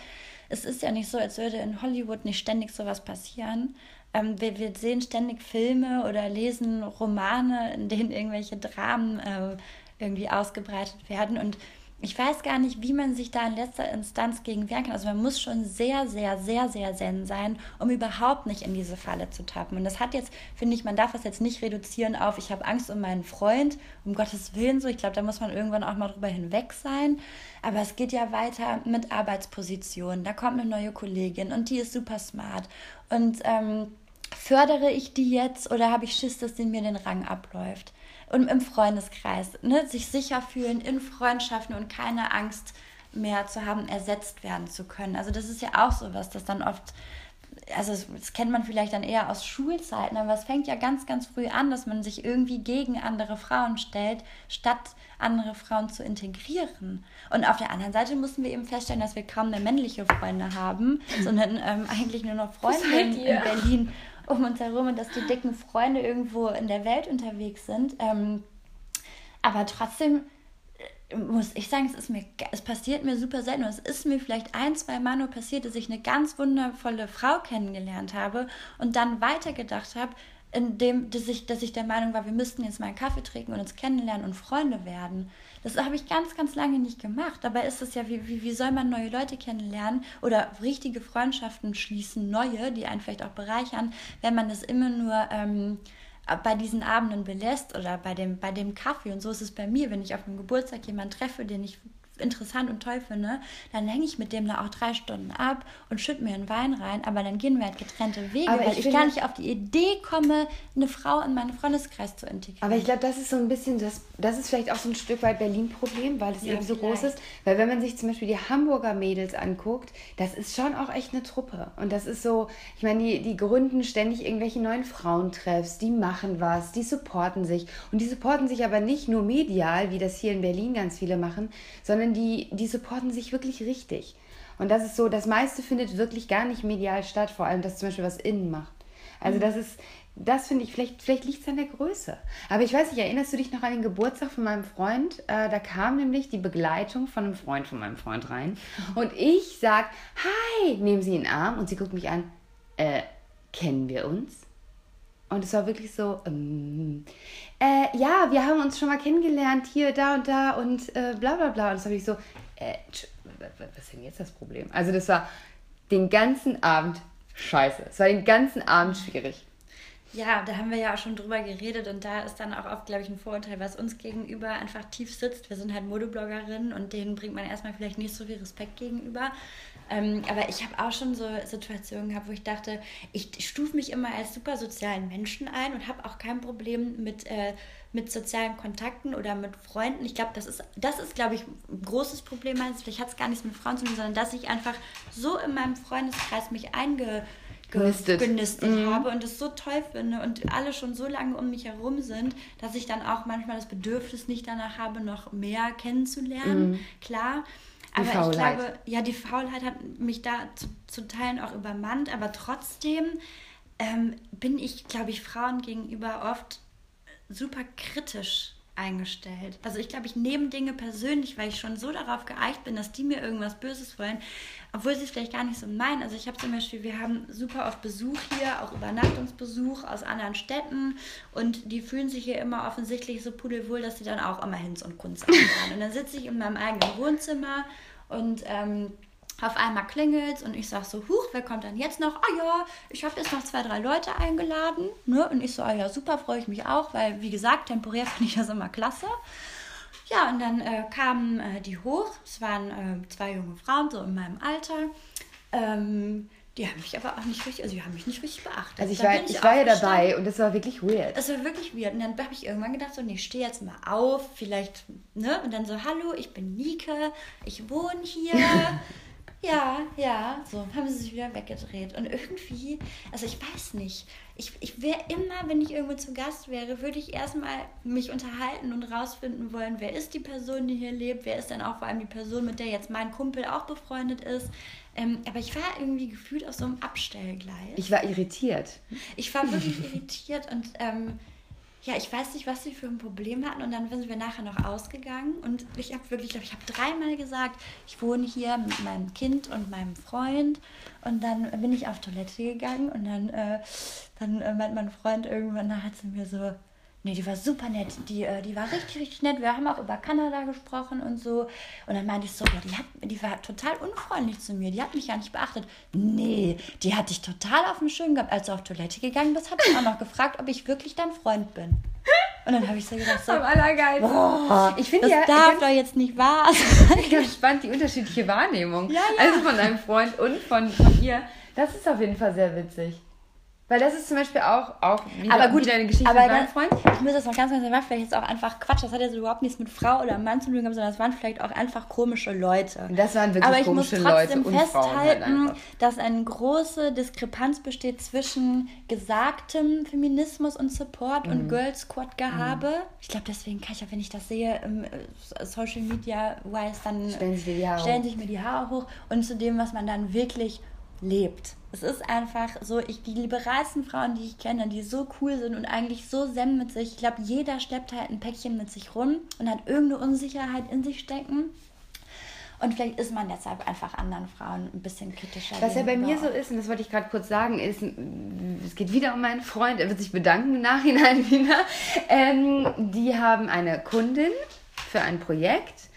es ist ja nicht so, als würde in Hollywood nicht ständig sowas passieren. Ähm, wir, wir, sehen ständig Filme oder lesen Romane, in denen irgendwelche Dramen äh, irgendwie ausgebreitet werden. Und ich weiß gar nicht, wie man sich da in letzter Instanz gegen wehren kann. Also man muss schon sehr, sehr, sehr, sehr zen sein, um überhaupt nicht in diese Falle zu tappen. Und das hat jetzt, finde ich, man darf das jetzt nicht reduzieren auf, ich habe Angst um meinen Freund, um Gottes Willen so. Ich glaube, da muss man irgendwann auch mal drüber hinweg sein. Aber es geht ja weiter mit Arbeitspositionen. Da kommt eine neue Kollegin und die ist super smart. Und ähm, fördere ich die jetzt oder habe ich Schiss, dass die mir den Rang abläuft? Und im Freundeskreis, ne, sich sicher fühlen in Freundschaften und keine Angst mehr zu haben, ersetzt werden zu können. Also das ist ja auch so was, das dann oft, also das kennt man vielleicht dann eher aus Schulzeiten, aber es fängt ja ganz, ganz früh an, dass man sich irgendwie gegen andere Frauen stellt, statt andere Frauen zu integrieren. Und auf der anderen Seite mussten wir eben feststellen, dass wir kaum mehr männliche Freunde haben, sondern ähm, eigentlich nur noch Freunde in Berlin um uns herum und dass die dicken Freunde irgendwo in der Welt unterwegs sind. Ähm, aber trotzdem muss ich sagen, es ist mir, es passiert mir super selten. Es ist mir vielleicht ein, zwei Mal nur passiert, dass ich eine ganz wundervolle Frau kennengelernt habe und dann weitergedacht habe, indem dass ich, dass ich der Meinung war, wir müssten jetzt mal einen Kaffee trinken und uns kennenlernen und Freunde werden. Das habe ich ganz, ganz lange nicht gemacht. Dabei ist es ja, wie, wie, wie soll man neue Leute kennenlernen oder richtige Freundschaften schließen, neue, die einen vielleicht auch bereichern, wenn man das immer nur ähm, bei diesen Abenden belässt oder bei dem, bei dem Kaffee. Und so ist es bei mir, wenn ich auf einem Geburtstag jemanden treffe, den ich interessant und toll finde, dann hänge ich mit dem da auch drei Stunden ab und schütte mir einen Wein rein, aber dann gehen wir halt getrennte Wege, aber weil ich, ich gar nicht auf die Idee komme, eine Frau in meinen Freundeskreis zu integrieren. Aber ich glaube, das ist so ein bisschen, das, das ist vielleicht auch so ein Stück weit Berlin-Problem, weil es ja, eben so vielleicht. groß ist. Weil wenn man sich zum Beispiel die Hamburger Mädels anguckt, das ist schon auch echt eine Truppe. Und das ist so, ich meine, die, die gründen ständig irgendwelche neuen Frauentreffs, die machen was, die supporten sich. Und die supporten sich aber nicht nur medial, wie das hier in Berlin ganz viele machen, sondern die, die supporten sich wirklich richtig. Und das ist so, das meiste findet wirklich gar nicht medial statt, vor allem das zum Beispiel, was innen macht. Also mhm. das ist, das finde ich, vielleicht, vielleicht liegt es an der Größe. Aber ich weiß nicht, erinnerst du dich noch an den Geburtstag von meinem Freund? Äh, da kam nämlich die Begleitung von einem Freund von meinem Freund rein. Und ich sag, hi, nehmen Sie in den Arm. Und sie guckt mich an, äh, kennen wir uns? Und es war wirklich so, ähm, äh, ja, wir haben uns schon mal kennengelernt, hier, da und da und äh, bla bla bla. Und das habe ich so, äh, was ist denn jetzt das Problem? Also das war den ganzen Abend scheiße. Es war den ganzen Abend schwierig. Ja, da haben wir ja auch schon drüber geredet und da ist dann auch oft, glaube ich, ein Vorurteil, was uns gegenüber einfach tief sitzt. Wir sind halt Modebloggerinnen und denen bringt man erstmal vielleicht nicht so viel Respekt gegenüber. Ähm, aber ich habe auch schon so Situationen gehabt, wo ich dachte, ich stufe mich immer als super sozialen Menschen ein und habe auch kein Problem mit, äh, mit sozialen Kontakten oder mit Freunden. Ich glaube, das ist, das ist, glaube ich, ein großes Problem. Vielleicht hat es gar nichts mit Frauen zu tun, sondern dass ich einfach so in meinem Freundeskreis mich einge genistet, genistet mhm. habe und es so toll finde und alle schon so lange um mich herum sind, dass ich dann auch manchmal das Bedürfnis nicht danach habe, noch mehr kennenzulernen. Mhm. Klar. Aber Faulheit. ich glaube, ja, die Faulheit hat mich da zu, zu Teilen auch übermannt, aber trotzdem ähm, bin ich, glaube ich, Frauen gegenüber oft super kritisch eingestellt. Also ich glaube, ich nehme Dinge persönlich, weil ich schon so darauf geeicht bin, dass die mir irgendwas Böses wollen, obwohl sie es vielleicht gar nicht so meinen. Also ich habe zum Beispiel, wir haben super oft Besuch hier, auch Übernachtungsbesuch aus anderen Städten und die fühlen sich hier immer offensichtlich so pudelwohl, dass sie dann auch immer Hinz und Kunst haben. Und dann sitze ich in meinem eigenen Wohnzimmer und ähm, auf einmal klingelt und ich sage so, huch, wer kommt dann jetzt noch? Ah ja, ich habe jetzt noch zwei, drei Leute eingeladen. Ne? Und ich so, ah ja, super, freue ich mich auch, weil wie gesagt, temporär finde ich das immer klasse. Ja, und dann äh, kamen äh, die hoch. Es waren äh, zwei junge Frauen, so in meinem Alter. Ähm, die haben mich aber auch nicht richtig, also die haben mich nicht richtig beachtet. Also ich war, ich, ich war ja dabei und das war wirklich weird. Das war wirklich weird. Und dann habe ich irgendwann gedacht, so, nee, ich stehe jetzt mal auf, vielleicht, ne? Und dann so, hallo, ich bin Nike, ich wohne hier. Ja, ja, so haben sie sich wieder weggedreht. Und irgendwie, also ich weiß nicht, ich, ich wäre immer, wenn ich irgendwo zu Gast wäre, würde ich erstmal mich unterhalten und rausfinden wollen, wer ist die Person, die hier lebt, wer ist denn auch vor allem die Person, mit der jetzt mein Kumpel auch befreundet ist. Ähm, aber ich war irgendwie gefühlt auf so einem Abstellgleis. Ich war irritiert. Ich war wirklich irritiert und ähm, ja, ich weiß nicht, was sie für ein Problem hatten. Und dann sind wir nachher noch ausgegangen. Und ich habe wirklich, ich habe dreimal gesagt, ich wohne hier mit meinem Kind und meinem Freund. Und dann bin ich auf Toilette gegangen. Und dann, äh, dann äh, meint mein Freund irgendwann nachher zu mir so, Nee, die war super nett. Die, äh, die war richtig, richtig nett. Wir haben auch über Kanada gesprochen und so. Und dann meinte ich so, ja, die, hat, die war total unfreundlich zu mir. Die hat mich gar nicht beachtet. Nee, die hat dich total auf dem Schirm gehabt, als du auf Toilette gegangen bist. Hat sie auch noch gefragt, ob ich wirklich dein Freund bin. Und dann habe ich so gedacht, so, boah, ich finde das ja, darf doch jetzt nicht wahr sein. Ich ganz spannend, die unterschiedliche Wahrnehmung. Ja, ja. Also von deinem Freund und von, von ihr. Das ist auf jeden Fall sehr witzig. Weil das ist zum Beispiel auch, auch wieder, aber gut, wieder eine Geschichte aber mit meinem Freund. Ich muss das noch ganz ganz sagen, vielleicht jetzt auch einfach Quatsch. Das hat jetzt überhaupt nichts mit Frau oder Mann zu tun, sondern das waren vielleicht auch einfach komische Leute. Das waren wirklich aber ich komische muss trotzdem Leute festhalten, halt dass eine große Diskrepanz besteht zwischen gesagtem Feminismus und Support mhm. und Girl Squad Gehabe. Mhm. Ich glaube, deswegen kann ich auch, wenn ich das sehe, im äh, Social Media wise, dann stellen, sich, stellen sich mir die Haare hoch und zu dem, was man dann wirklich lebt. Es ist einfach so, ich, die liberalsten Frauen, die ich kenne, die so cool sind und eigentlich so zen mit sich. Ich glaube, jeder schleppt halt ein Päckchen mit sich rum und hat irgendeine Unsicherheit in sich stecken. Und vielleicht ist man deshalb einfach anderen Frauen ein bisschen kritischer. Was ja bei mir so ist, und das wollte ich gerade kurz sagen, ist, es geht wieder um meinen Freund, er wird sich bedanken im Nachhinein wieder. Ähm, die haben eine Kundin für ein Projekt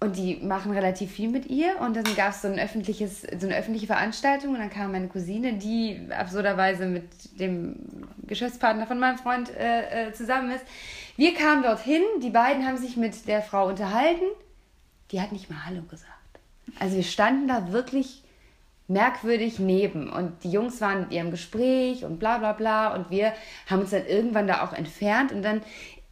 und die machen relativ viel mit ihr. Und dann gab es so, öffentliches, so eine öffentliche Veranstaltung. Und dann kam meine Cousine, die absurderweise mit dem Geschäftspartner von meinem Freund äh, äh, zusammen ist. Wir kamen dorthin, die beiden haben sich mit der Frau unterhalten. Die hat nicht mal Hallo gesagt. Also wir standen da wirklich merkwürdig neben. Und die Jungs waren mit ihrem Gespräch und bla bla bla. Und wir haben uns dann irgendwann da auch entfernt. Und dann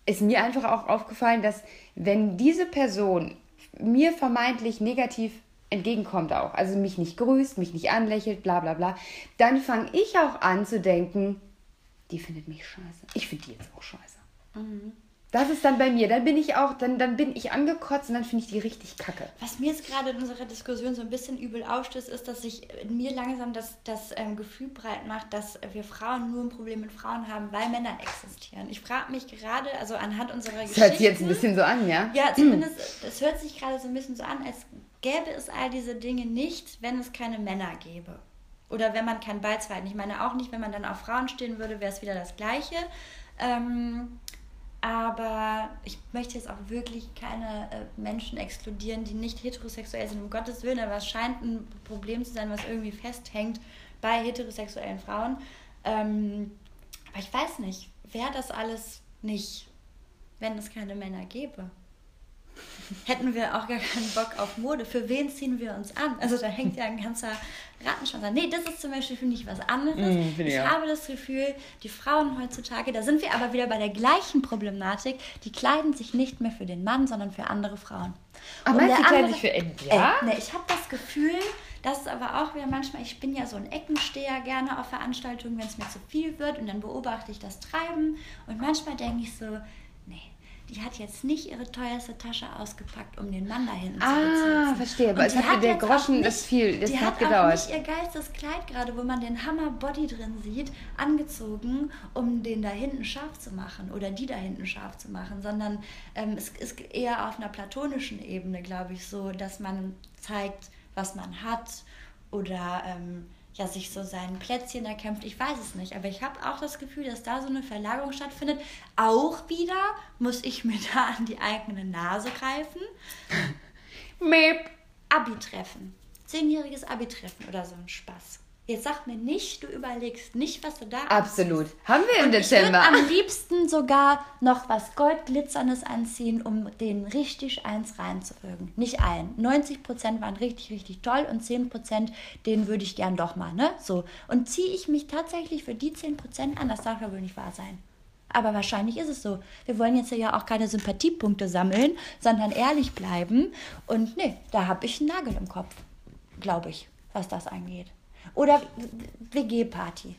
ist mir einfach auch aufgefallen, dass wenn diese Person mir vermeintlich negativ entgegenkommt auch, also mich nicht grüßt, mich nicht anlächelt, bla bla bla, dann fange ich auch an zu denken, die findet mich scheiße. Ich finde die jetzt auch scheiße. Mhm. Das ist dann bei mir. Dann bin ich auch, dann, dann bin ich angekotzt und dann finde ich die richtig kacke. Was mir jetzt gerade in unserer Diskussion so ein bisschen übel aufstößt, ist, dass sich in mir langsam das, das ähm, Gefühl breit macht, dass wir Frauen nur ein Problem mit Frauen haben, weil Männer existieren. Ich frage mich gerade, also anhand unserer Geschichte. Das hört sich jetzt ein bisschen so an, ja? Ja, zumindest, es hört sich gerade so ein bisschen so an, als gäbe es all diese Dinge nicht, wenn es keine Männer gäbe. Oder wenn man kein Beiz Ich meine auch nicht, wenn man dann auf Frauen stehen würde, wäre es wieder das Gleiche. Ähm, aber ich möchte jetzt auch wirklich keine äh, Menschen exkludieren, die nicht heterosexuell sind, um Gottes Willen. Aber es scheint ein Problem zu sein, was irgendwie festhängt bei heterosexuellen Frauen. Ähm, aber ich weiß nicht, wäre das alles nicht, wenn es keine Männer gäbe hätten wir auch gar keinen Bock auf Mode. Für wen ziehen wir uns an? Also da hängt ja ein ganzer Rattenschwanz an. Nee, das ist zum Beispiel, finde ich, was anderes. Mm, ich ja. habe das Gefühl, die Frauen heutzutage, da sind wir aber wieder bei der gleichen Problematik, die kleiden sich nicht mehr für den Mann, sondern für andere Frauen. Aber meinst du, kleiden sich für ihn? Ja? Äh, nee, ich habe das Gefühl, das ist aber auch wieder manchmal, ich bin ja so ein Eckensteher gerne auf Veranstaltungen, wenn es mir zu viel wird und dann beobachte ich das Treiben und manchmal denke ich so, die hat jetzt nicht ihre teuerste Tasche ausgepackt, um den Mann da hinten ah, zu beziehen. Ah, verstehe. Aber es hat der Groschen nicht, das viel, das die hat, hat gedauert. auch nicht ihr geilstes Kleid gerade, wo man den Hammer Body drin sieht, angezogen, um den da hinten scharf zu machen oder die da hinten scharf zu machen, sondern ähm, es ist eher auf einer platonischen Ebene, glaube ich, so, dass man zeigt, was man hat oder ähm, ja sich so sein Plätzchen erkämpft. Ich weiß es nicht, aber ich habe auch das Gefühl, dass da so eine Verlagerung stattfindet. Auch wieder muss ich mir da an die eigene Nase greifen. Meep. Abi-Treffen. Zehnjähriges Abi-Treffen oder so ein Spaß. Jetzt sag mir nicht, du überlegst nicht, was du da Absolut. Anziehst. Haben wir im Und Dezember. Ich würde am liebsten sogar noch was Goldglitzerndes anziehen, um den richtig eins reinzuwirken. Nicht allen. 90% waren richtig, richtig toll und 10% den würde ich gern doch mal, ne? So. Und ziehe ich mich tatsächlich für die 10% an, das darf ja wohl nicht wahr sein. Aber wahrscheinlich ist es so. Wir wollen jetzt ja auch keine Sympathiepunkte sammeln, sondern ehrlich bleiben. Und nee, da habe ich einen Nagel im Kopf, glaube ich, was das angeht. Oder WG-Party.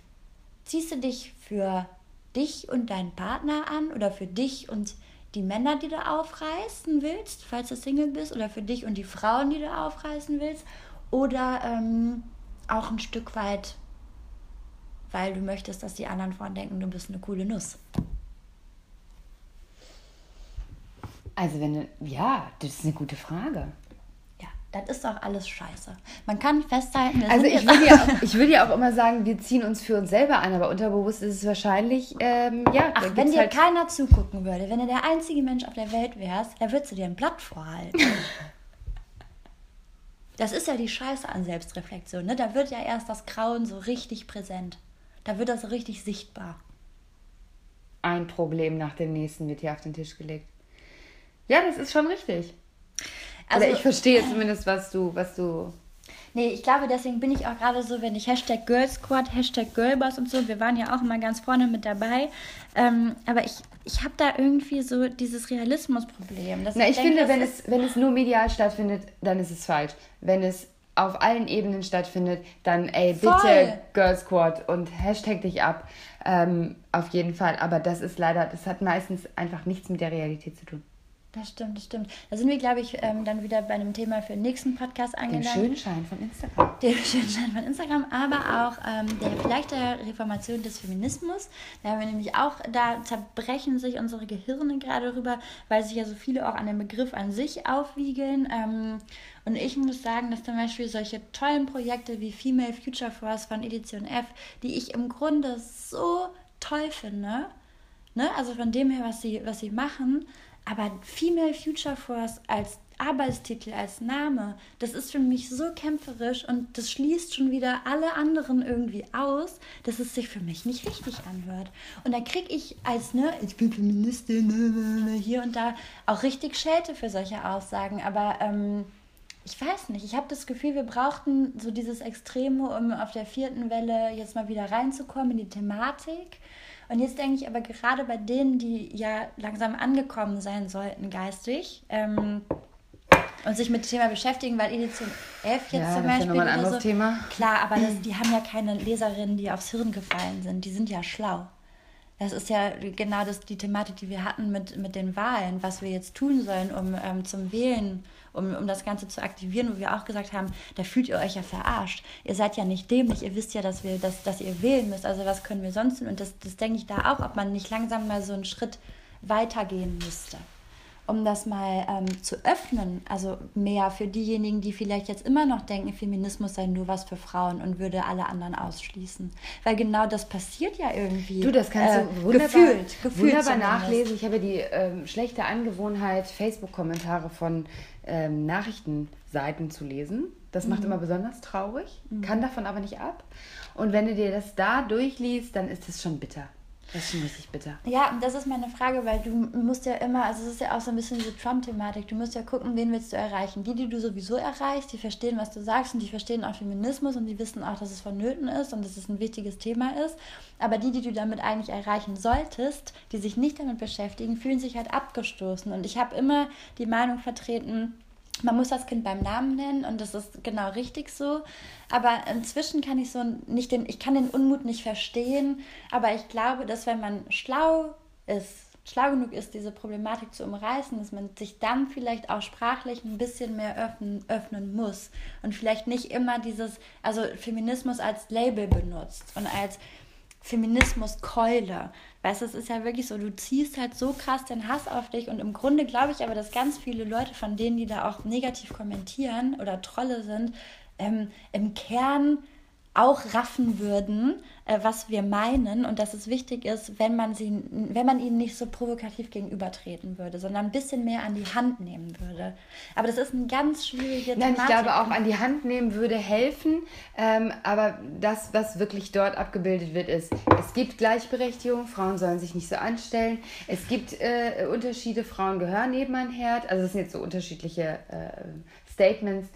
Ziehst du dich für dich und deinen Partner an oder für dich und die Männer, die du aufreißen willst, falls du Single bist, oder für dich und die Frauen, die du aufreißen willst, oder ähm, auch ein Stück weit, weil du möchtest, dass die anderen Frauen denken, du bist eine coole Nuss. Also wenn, ja, das ist eine gute Frage das ist doch alles scheiße. Man kann festhalten, also ich würde, ja auch, ich würde ja auch immer sagen, wir ziehen uns für uns selber an, aber unterbewusst ist es wahrscheinlich, ähm, ja. Ach, wenn dir halt keiner zugucken würde, wenn du der einzige Mensch auf der Welt wärst, dann würdest du dir ein Blatt vorhalten. das ist ja die Scheiße an Selbstreflexion, ne? Da wird ja erst das Grauen so richtig präsent. Da wird das so richtig sichtbar. Ein Problem nach dem nächsten wird hier auf den Tisch gelegt. Ja, das ist schon richtig. Also, Oder ich verstehe zumindest, was du, was du. Nee, ich glaube, deswegen bin ich auch gerade so, wenn ich Hashtag Girl Squad, Hashtag Girlboss und so, wir waren ja auch immer ganz vorne mit dabei. Ähm, aber ich, ich habe da irgendwie so dieses Realismusproblem. Na, ich, ich denke, finde, wenn es, wenn es nur medial stattfindet, dann ist es falsch. Wenn es auf allen Ebenen stattfindet, dann ey, bitte Voll. Girl Squad und Hashtag dich ab. Ähm, auf jeden Fall. Aber das ist leider, das hat meistens einfach nichts mit der Realität zu tun. Das stimmt, das stimmt. Da sind wir, glaube ich, ähm, dann wieder bei einem Thema für den nächsten Podcast angelangt. Den Schönschein von Instagram. Den Schönschein von Instagram, aber auch ähm, der vielleicht der Reformation des Feminismus. Da haben wir nämlich auch, da zerbrechen sich unsere Gehirne gerade darüber, weil sich ja so viele auch an dem Begriff an sich aufwiegeln. Ähm, und ich muss sagen, dass zum Beispiel solche tollen Projekte wie Female Future Force von Edition F, die ich im Grunde so toll finde, ne? also von dem her, was sie, was sie machen, aber Female Future Force als Arbeitstitel, als Name, das ist für mich so kämpferisch und das schließt schon wieder alle anderen irgendwie aus, dass es sich für mich nicht richtig anhört. Und da kriege ich als, ne, ich bin Feministin, ne, ne, ne, hier und da auch richtig Schelte für solche Aussagen. Aber ähm, ich weiß nicht, ich habe das Gefühl, wir brauchten so dieses Extreme, um auf der vierten Welle jetzt mal wieder reinzukommen in die Thematik. Und jetzt denke ich aber gerade bei denen, die ja langsam angekommen sein sollten geistig ähm, und sich mit dem Thema beschäftigen, weil Edition 11 jetzt ja, zum Beispiel. Ja ein anderes so, Thema. Klar, aber das, die haben ja keine Leserinnen, die aufs Hirn gefallen sind. Die sind ja schlau. Das ist ja genau das, die Thematik, die wir hatten mit, mit den Wahlen, was wir jetzt tun sollen, um ähm, zum Wählen um, um das Ganze zu aktivieren, wo wir auch gesagt haben, da fühlt ihr euch ja verarscht. Ihr seid ja nicht dämlich, ihr wisst ja, dass, wir, dass, dass ihr wählen müsst. Also was können wir sonst tun? Und das, das denke ich da auch, ob man nicht langsam mal so einen Schritt weitergehen müsste um das mal ähm, zu öffnen, also mehr für diejenigen, die vielleicht jetzt immer noch denken, Feminismus sei nur was für Frauen und würde alle anderen ausschließen. Weil genau das passiert ja irgendwie. Du, das kannst äh, du wunderbar, gefühlt, gefühlt wunderbar nachlesen. Ich habe die ähm, schlechte Angewohnheit, Facebook-Kommentare von ähm, Nachrichtenseiten zu lesen. Das mhm. macht immer besonders traurig, mhm. kann davon aber nicht ab. Und wenn du dir das da durchliest, dann ist es schon bitter. Das ist richtig bitter. Ja, das ist meine Frage, weil du musst ja immer, also es ist ja auch so ein bisschen diese Trump-Thematik, du musst ja gucken, wen willst du erreichen. Die, die du sowieso erreichst, die verstehen, was du sagst und die verstehen auch Feminismus und die wissen auch, dass es vonnöten ist und dass es ein wichtiges Thema ist. Aber die, die du damit eigentlich erreichen solltest, die sich nicht damit beschäftigen, fühlen sich halt abgestoßen. Und ich habe immer die Meinung vertreten, man muss das Kind beim Namen nennen und das ist genau richtig so. Aber inzwischen kann ich so nicht den, ich kann den Unmut nicht verstehen, aber ich glaube, dass wenn man schlau ist, schlau genug ist, diese Problematik zu umreißen, dass man sich dann vielleicht auch sprachlich ein bisschen mehr öffnen, öffnen muss und vielleicht nicht immer dieses, also Feminismus als Label benutzt und als Feminismuskeule. Weißt du, es ist ja wirklich so, du ziehst halt so krass den Hass auf dich und im Grunde glaube ich aber, dass ganz viele Leute von denen, die da auch negativ kommentieren oder Trolle sind, ähm, im Kern auch raffen würden, äh, was wir meinen und dass es wichtig ist, wenn man, sie, wenn man ihnen nicht so provokativ gegenübertreten würde, sondern ein bisschen mehr an die Hand nehmen würde. Aber das ist ein ganz schwieriger Nein, ich glaube auch an die Hand nehmen würde helfen, ähm, aber das, was wirklich dort abgebildet wird, ist, es gibt Gleichberechtigung, Frauen sollen sich nicht so anstellen, es gibt äh, Unterschiede, Frauen gehören neben ein Herd, also das sind jetzt so unterschiedliche äh, Statements,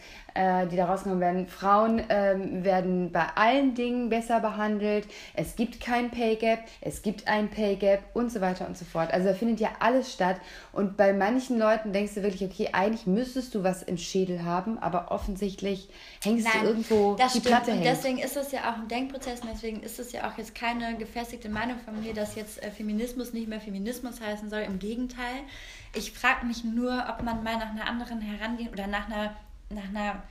die da rausgenommen werden. Frauen ähm, werden bei allen Dingen besser behandelt. Es gibt kein Pay Gap, es gibt ein Pay Gap und so weiter und so fort. Also da findet ja alles statt. Und bei manchen Leuten denkst du wirklich, okay, eigentlich müsstest du was im Schädel haben, aber offensichtlich hängst Nein, du irgendwo das die stimmt. Platte Und deswegen ist es ja auch ein Denkprozess und deswegen ist es ja auch jetzt keine gefestigte Meinung von mir, dass jetzt äh, Feminismus nicht mehr Feminismus heißen soll. Im Gegenteil. Ich frage mich nur, ob man mal nach einer anderen herangehen oder nach einer, nach einer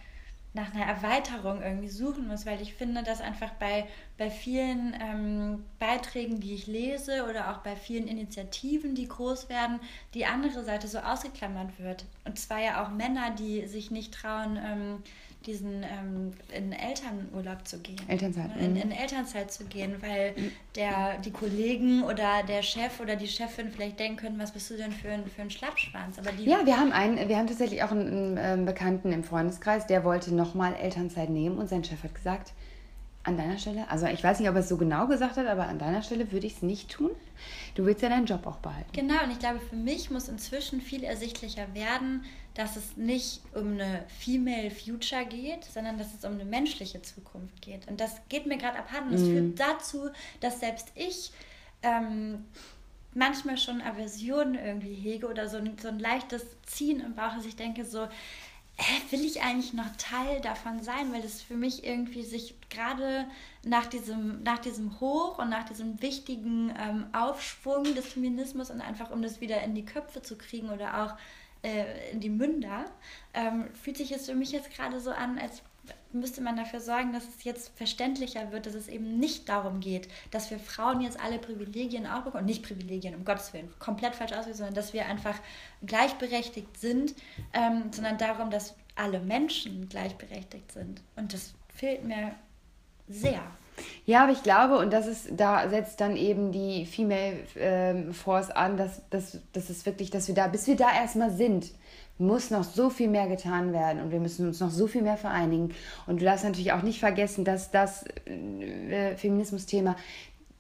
nach einer Erweiterung irgendwie suchen muss, weil ich finde, dass einfach bei, bei vielen ähm, Beiträgen, die ich lese oder auch bei vielen Initiativen, die groß werden, die andere Seite so ausgeklammert wird. Und zwar ja auch Männer, die sich nicht trauen, ähm, diesen ähm, in Elternurlaub zu gehen. Elternzeit. In, mhm. in Elternzeit zu gehen, weil mhm. der, die Kollegen oder der Chef oder die Chefin vielleicht denken können, was bist du denn für ein, für ein Schlappschwanz? Aber ja, wir haben einen, wir haben tatsächlich auch einen, einen ähm, Bekannten im Freundeskreis, der wollte nochmal Elternzeit nehmen und sein Chef hat gesagt, an deiner Stelle, also ich weiß nicht, ob er es so genau gesagt hat, aber an deiner Stelle würde ich es nicht tun. Du willst ja deinen Job auch behalten. Genau, und ich glaube, für mich muss inzwischen viel ersichtlicher werden, dass es nicht um eine Female Future geht, sondern dass es um eine menschliche Zukunft geht. Und das geht mir gerade abhanden. Es mm. führt dazu, dass selbst ich ähm, manchmal schon Aversionen irgendwie hege oder so ein, so ein leichtes Ziehen im Bauch, dass ich denke so, äh, will ich eigentlich noch Teil davon sein, weil das für mich irgendwie sich gerade nach diesem, nach diesem Hoch und nach diesem wichtigen ähm, Aufschwung des Feminismus und einfach um das wieder in die Köpfe zu kriegen oder auch äh, in die Münder, ähm, fühlt sich es für mich jetzt gerade so an, als müsste man dafür sorgen, dass es jetzt verständlicher wird, dass es eben nicht darum geht, dass wir Frauen jetzt alle Privilegien auch bekommen, nicht Privilegien, um Gottes Willen, komplett falsch ausgedrückt, sondern dass wir einfach gleichberechtigt sind, ähm, sondern darum, dass alle Menschen gleichberechtigt sind. Und das fehlt mir sehr. Ja, aber ich glaube, und das ist, da setzt dann eben die Female ähm, Force an, dass, dass, dass es wirklich, dass wir da, bis wir da erstmal sind, muss noch so viel mehr getan werden und wir müssen uns noch so viel mehr vereinigen. Und du darfst natürlich auch nicht vergessen, dass das äh, Feminismus-Thema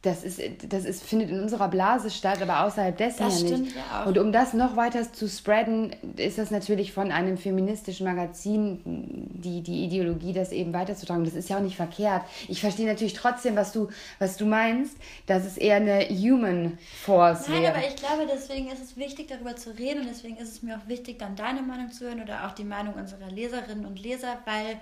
das ist, das ist, findet in unserer Blase statt, aber außerhalb dessen das ja nicht. Ja auch. Und um das noch weiter zu spreaden, ist das natürlich von einem feministischen Magazin die, die Ideologie, das eben weiterzutragen. Das ist ja auch nicht verkehrt. Ich verstehe natürlich trotzdem, was du, was du meinst, dass es eher eine Human Force Nein, wäre. aber ich glaube, deswegen ist es wichtig, darüber zu reden und deswegen ist es mir auch wichtig, dann deine Meinung zu hören oder auch die Meinung unserer Leserinnen und Leser, weil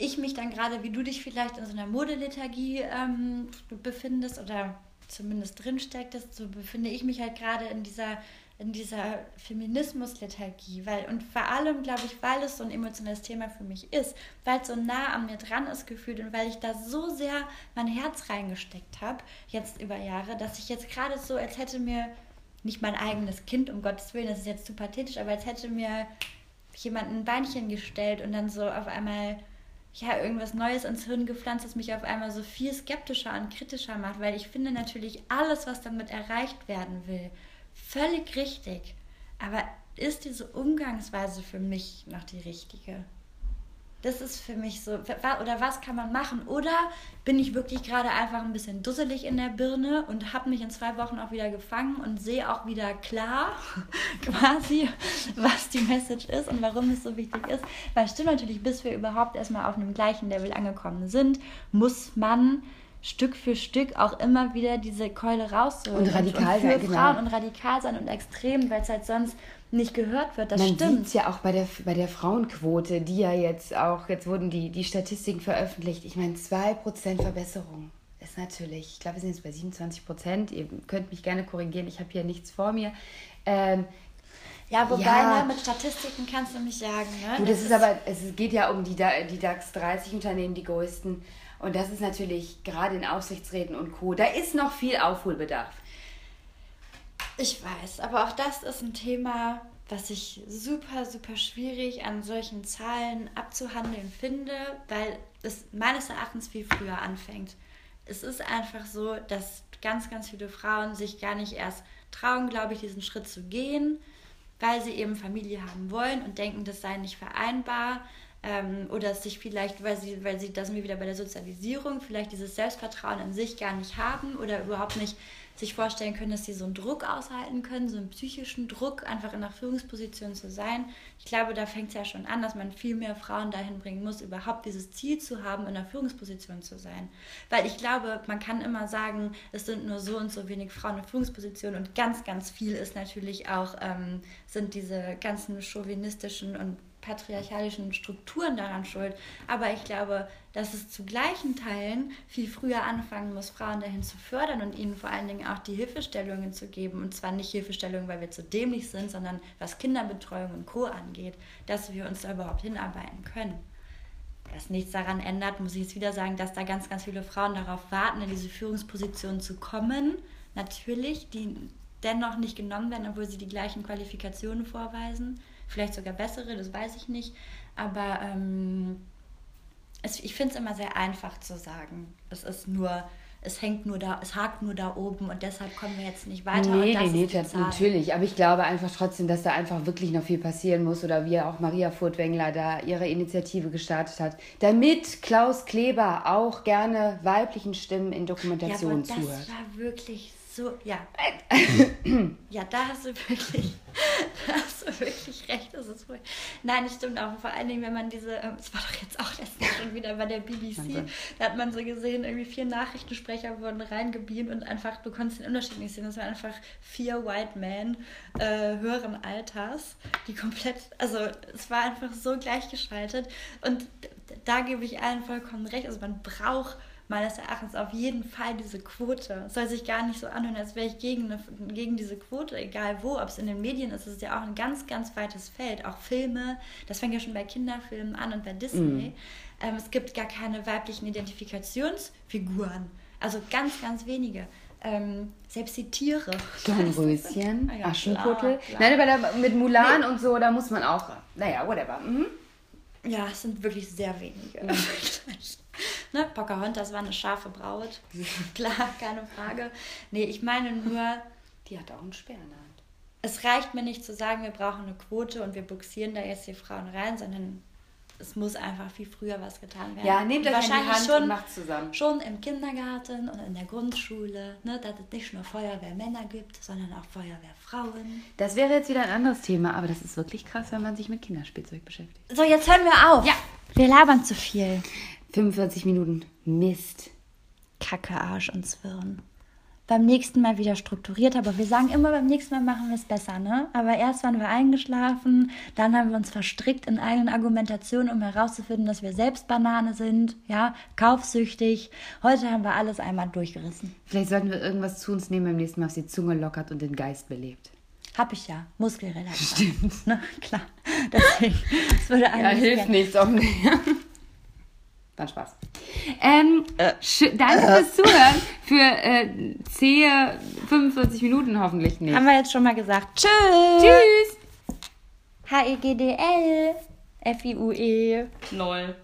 ich mich dann gerade, wie du dich vielleicht in so einer Modelethargie ähm, befindest oder zumindest drinstecktest, so befinde ich mich halt gerade in dieser, in dieser Feminismus-Lethargie. Weil, und vor allem, glaube ich, weil es so ein emotionales Thema für mich ist, weil es so nah an mir dran ist gefühlt und weil ich da so sehr mein Herz reingesteckt habe, jetzt über Jahre, dass ich jetzt gerade so, als hätte mir nicht mein eigenes Kind, um Gottes Willen, das ist jetzt zu pathetisch, aber als hätte mir jemand ein Beinchen gestellt und dann so auf einmal ja, irgendwas Neues ins Hirn gepflanzt, das mich auf einmal so viel skeptischer und kritischer macht, weil ich finde natürlich alles, was damit erreicht werden will, völlig richtig. Aber ist diese Umgangsweise für mich noch die richtige? Das ist für mich so, oder was kann man machen? Oder bin ich wirklich gerade einfach ein bisschen dusselig in der Birne und habe mich in zwei Wochen auch wieder gefangen und sehe auch wieder klar, quasi, was die Message ist und warum es so wichtig ist. Weil es stimmt natürlich, bis wir überhaupt erstmal auf einem gleichen Level angekommen sind, muss man Stück für Stück auch immer wieder diese Keule rausholen. Und radikal und, sein. Frauen genau. und radikal sein und extrem, weil es halt sonst nicht gehört wird. Das Man stimmt. es ja auch bei der, bei der Frauenquote, die ja jetzt auch, jetzt wurden die, die Statistiken veröffentlicht. Ich meine, 2% Verbesserung ist natürlich, ich glaube, wir sind jetzt bei 27 Prozent. Ihr könnt mich gerne korrigieren, ich habe hier nichts vor mir. Ähm, ja, wobei, ja. Ne, mit Statistiken kannst du mich sagen. Ne? Du, das, das ist, aber, es geht ja um die, die DAX 30 Unternehmen, die größten. Und das ist natürlich gerade in Aufsichtsräten und Co. Da ist noch viel Aufholbedarf. Ich weiß, aber auch das ist ein Thema, was ich super, super schwierig an solchen Zahlen abzuhandeln finde, weil es meines Erachtens viel früher anfängt. Es ist einfach so, dass ganz, ganz viele Frauen sich gar nicht erst trauen, glaube ich, diesen Schritt zu gehen, weil sie eben Familie haben wollen und denken, das sei nicht vereinbar. Ähm, oder sich vielleicht, weil sie, weil sie, da sind wir wieder bei der Sozialisierung, vielleicht dieses Selbstvertrauen in sich gar nicht haben oder überhaupt nicht sich vorstellen können, dass sie so einen Druck aushalten können, so einen psychischen Druck, einfach in einer Führungsposition zu sein. Ich glaube, da fängt es ja schon an, dass man viel mehr Frauen dahin bringen muss, überhaupt dieses Ziel zu haben, in einer Führungsposition zu sein. Weil ich glaube, man kann immer sagen, es sind nur so und so wenig Frauen in Führungspositionen und ganz, ganz viel ist natürlich auch, ähm, sind diese ganzen chauvinistischen und patriarchalischen Strukturen daran schuld. Aber ich glaube, dass es zu gleichen Teilen viel früher anfangen muss, Frauen dahin zu fördern und ihnen vor allen Dingen auch die Hilfestellungen zu geben. Und zwar nicht Hilfestellungen, weil wir zu dämlich sind, sondern was Kinderbetreuung und Co. angeht, dass wir uns da überhaupt hinarbeiten können. Was nichts daran ändert, muss ich jetzt wieder sagen, dass da ganz, ganz viele Frauen darauf warten, in diese Führungsposition zu kommen. Natürlich, die dennoch nicht genommen werden, obwohl sie die gleichen Qualifikationen vorweisen vielleicht sogar bessere, das weiß ich nicht. Aber ähm, es, ich finde es immer sehr einfach zu sagen. Es ist nur, es hängt nur da, es hakt nur da oben und deshalb kommen wir jetzt nicht weiter. Nee, nee, nee, das natürlich. Aber ich glaube einfach trotzdem, dass da einfach wirklich noch viel passieren muss oder wie auch Maria Furtwängler da ihre Initiative gestartet hat, damit Klaus Kleber auch gerne weiblichen Stimmen in Dokumentationen ja, aber zuhört. Das war wirklich so, ja. ja, da hast du wirklich, da hast du wirklich recht. Das ist ruhig. Nein, das stimmt auch. Vor allen Dingen, wenn man diese, ähm, es war doch jetzt auch letztens schon wieder bei der BBC, da hat man so gesehen, irgendwie vier Nachrichtensprecher wurden reingebeamt und einfach, du konntest den Unterschied nicht sehen. Das waren einfach vier White Men äh, höheren Alters, die komplett, also es war einfach so gleichgeschaltet. Und da gebe ich allen vollkommen recht. Also man braucht meines Erachtens auf jeden Fall diese Quote. Es soll sich gar nicht so anhören, als wäre ich gegen, eine, gegen diese Quote, egal wo. Ob es in den Medien ist, ist es ja auch ein ganz, ganz weites Feld. Auch Filme, das fängt ja schon bei Kinderfilmen an und bei Disney. Mhm. Ähm, es gibt gar keine weiblichen Identifikationsfiguren. Also ganz, ganz wenige. Ähm, selbst die Tiere. Dornröschen, ja, Aschenputtel. klar, klar. Nein, aber da, mit Mulan und so, da muss man auch. Naja, whatever. Mhm. Ja, es sind wirklich sehr wenige. ne? Pocahontas war eine scharfe Braut. Klar, keine Frage. Nee, ich meine nur, Die hat auch einen Speer in der Hand. es reicht mir nicht zu sagen, wir brauchen eine Quote und wir buxieren da jetzt die Frauen rein, sondern es muss einfach viel früher was getan werden. Ja, nehmt euch Wahrscheinlich Hand schon, und macht zusammen. Schon im Kindergarten und in der Grundschule, ne, dass es nicht nur Feuerwehrmänner gibt, sondern auch Feuerwehrfrauen. Das wäre jetzt wieder ein anderes Thema, aber das ist wirklich krass, wenn man sich mit Kinderspielzeug beschäftigt. So, jetzt hören wir auf. Ja. Wir labern zu viel. 45 Minuten. Mist. Kacke, Arsch und Zwirn. Beim nächsten Mal wieder strukturiert, aber wir sagen immer, beim nächsten Mal machen wir es besser, ne? Aber erst waren wir eingeschlafen, dann haben wir uns verstrickt in eigenen Argumentationen, um herauszufinden, dass wir selbst Banane sind, ja, kaufsüchtig. Heute haben wir alles einmal durchgerissen. Vielleicht sollten wir irgendwas zu uns nehmen beim nächsten Mal, was die Zunge lockert und den Geist belebt. Hab ich ja. Muskelrelaxer. Stimmt. Ne? Klar. Deswegen, es würde eigentlich gern- nichts auch nicht. War Spaß. Ähm, schö- danke fürs Zuhören. Für äh, zähe 45 Minuten hoffentlich nicht. Haben wir jetzt schon mal gesagt. Tschüss. Tschüss. H-E-G-D-L. F-I-U-E. Lol.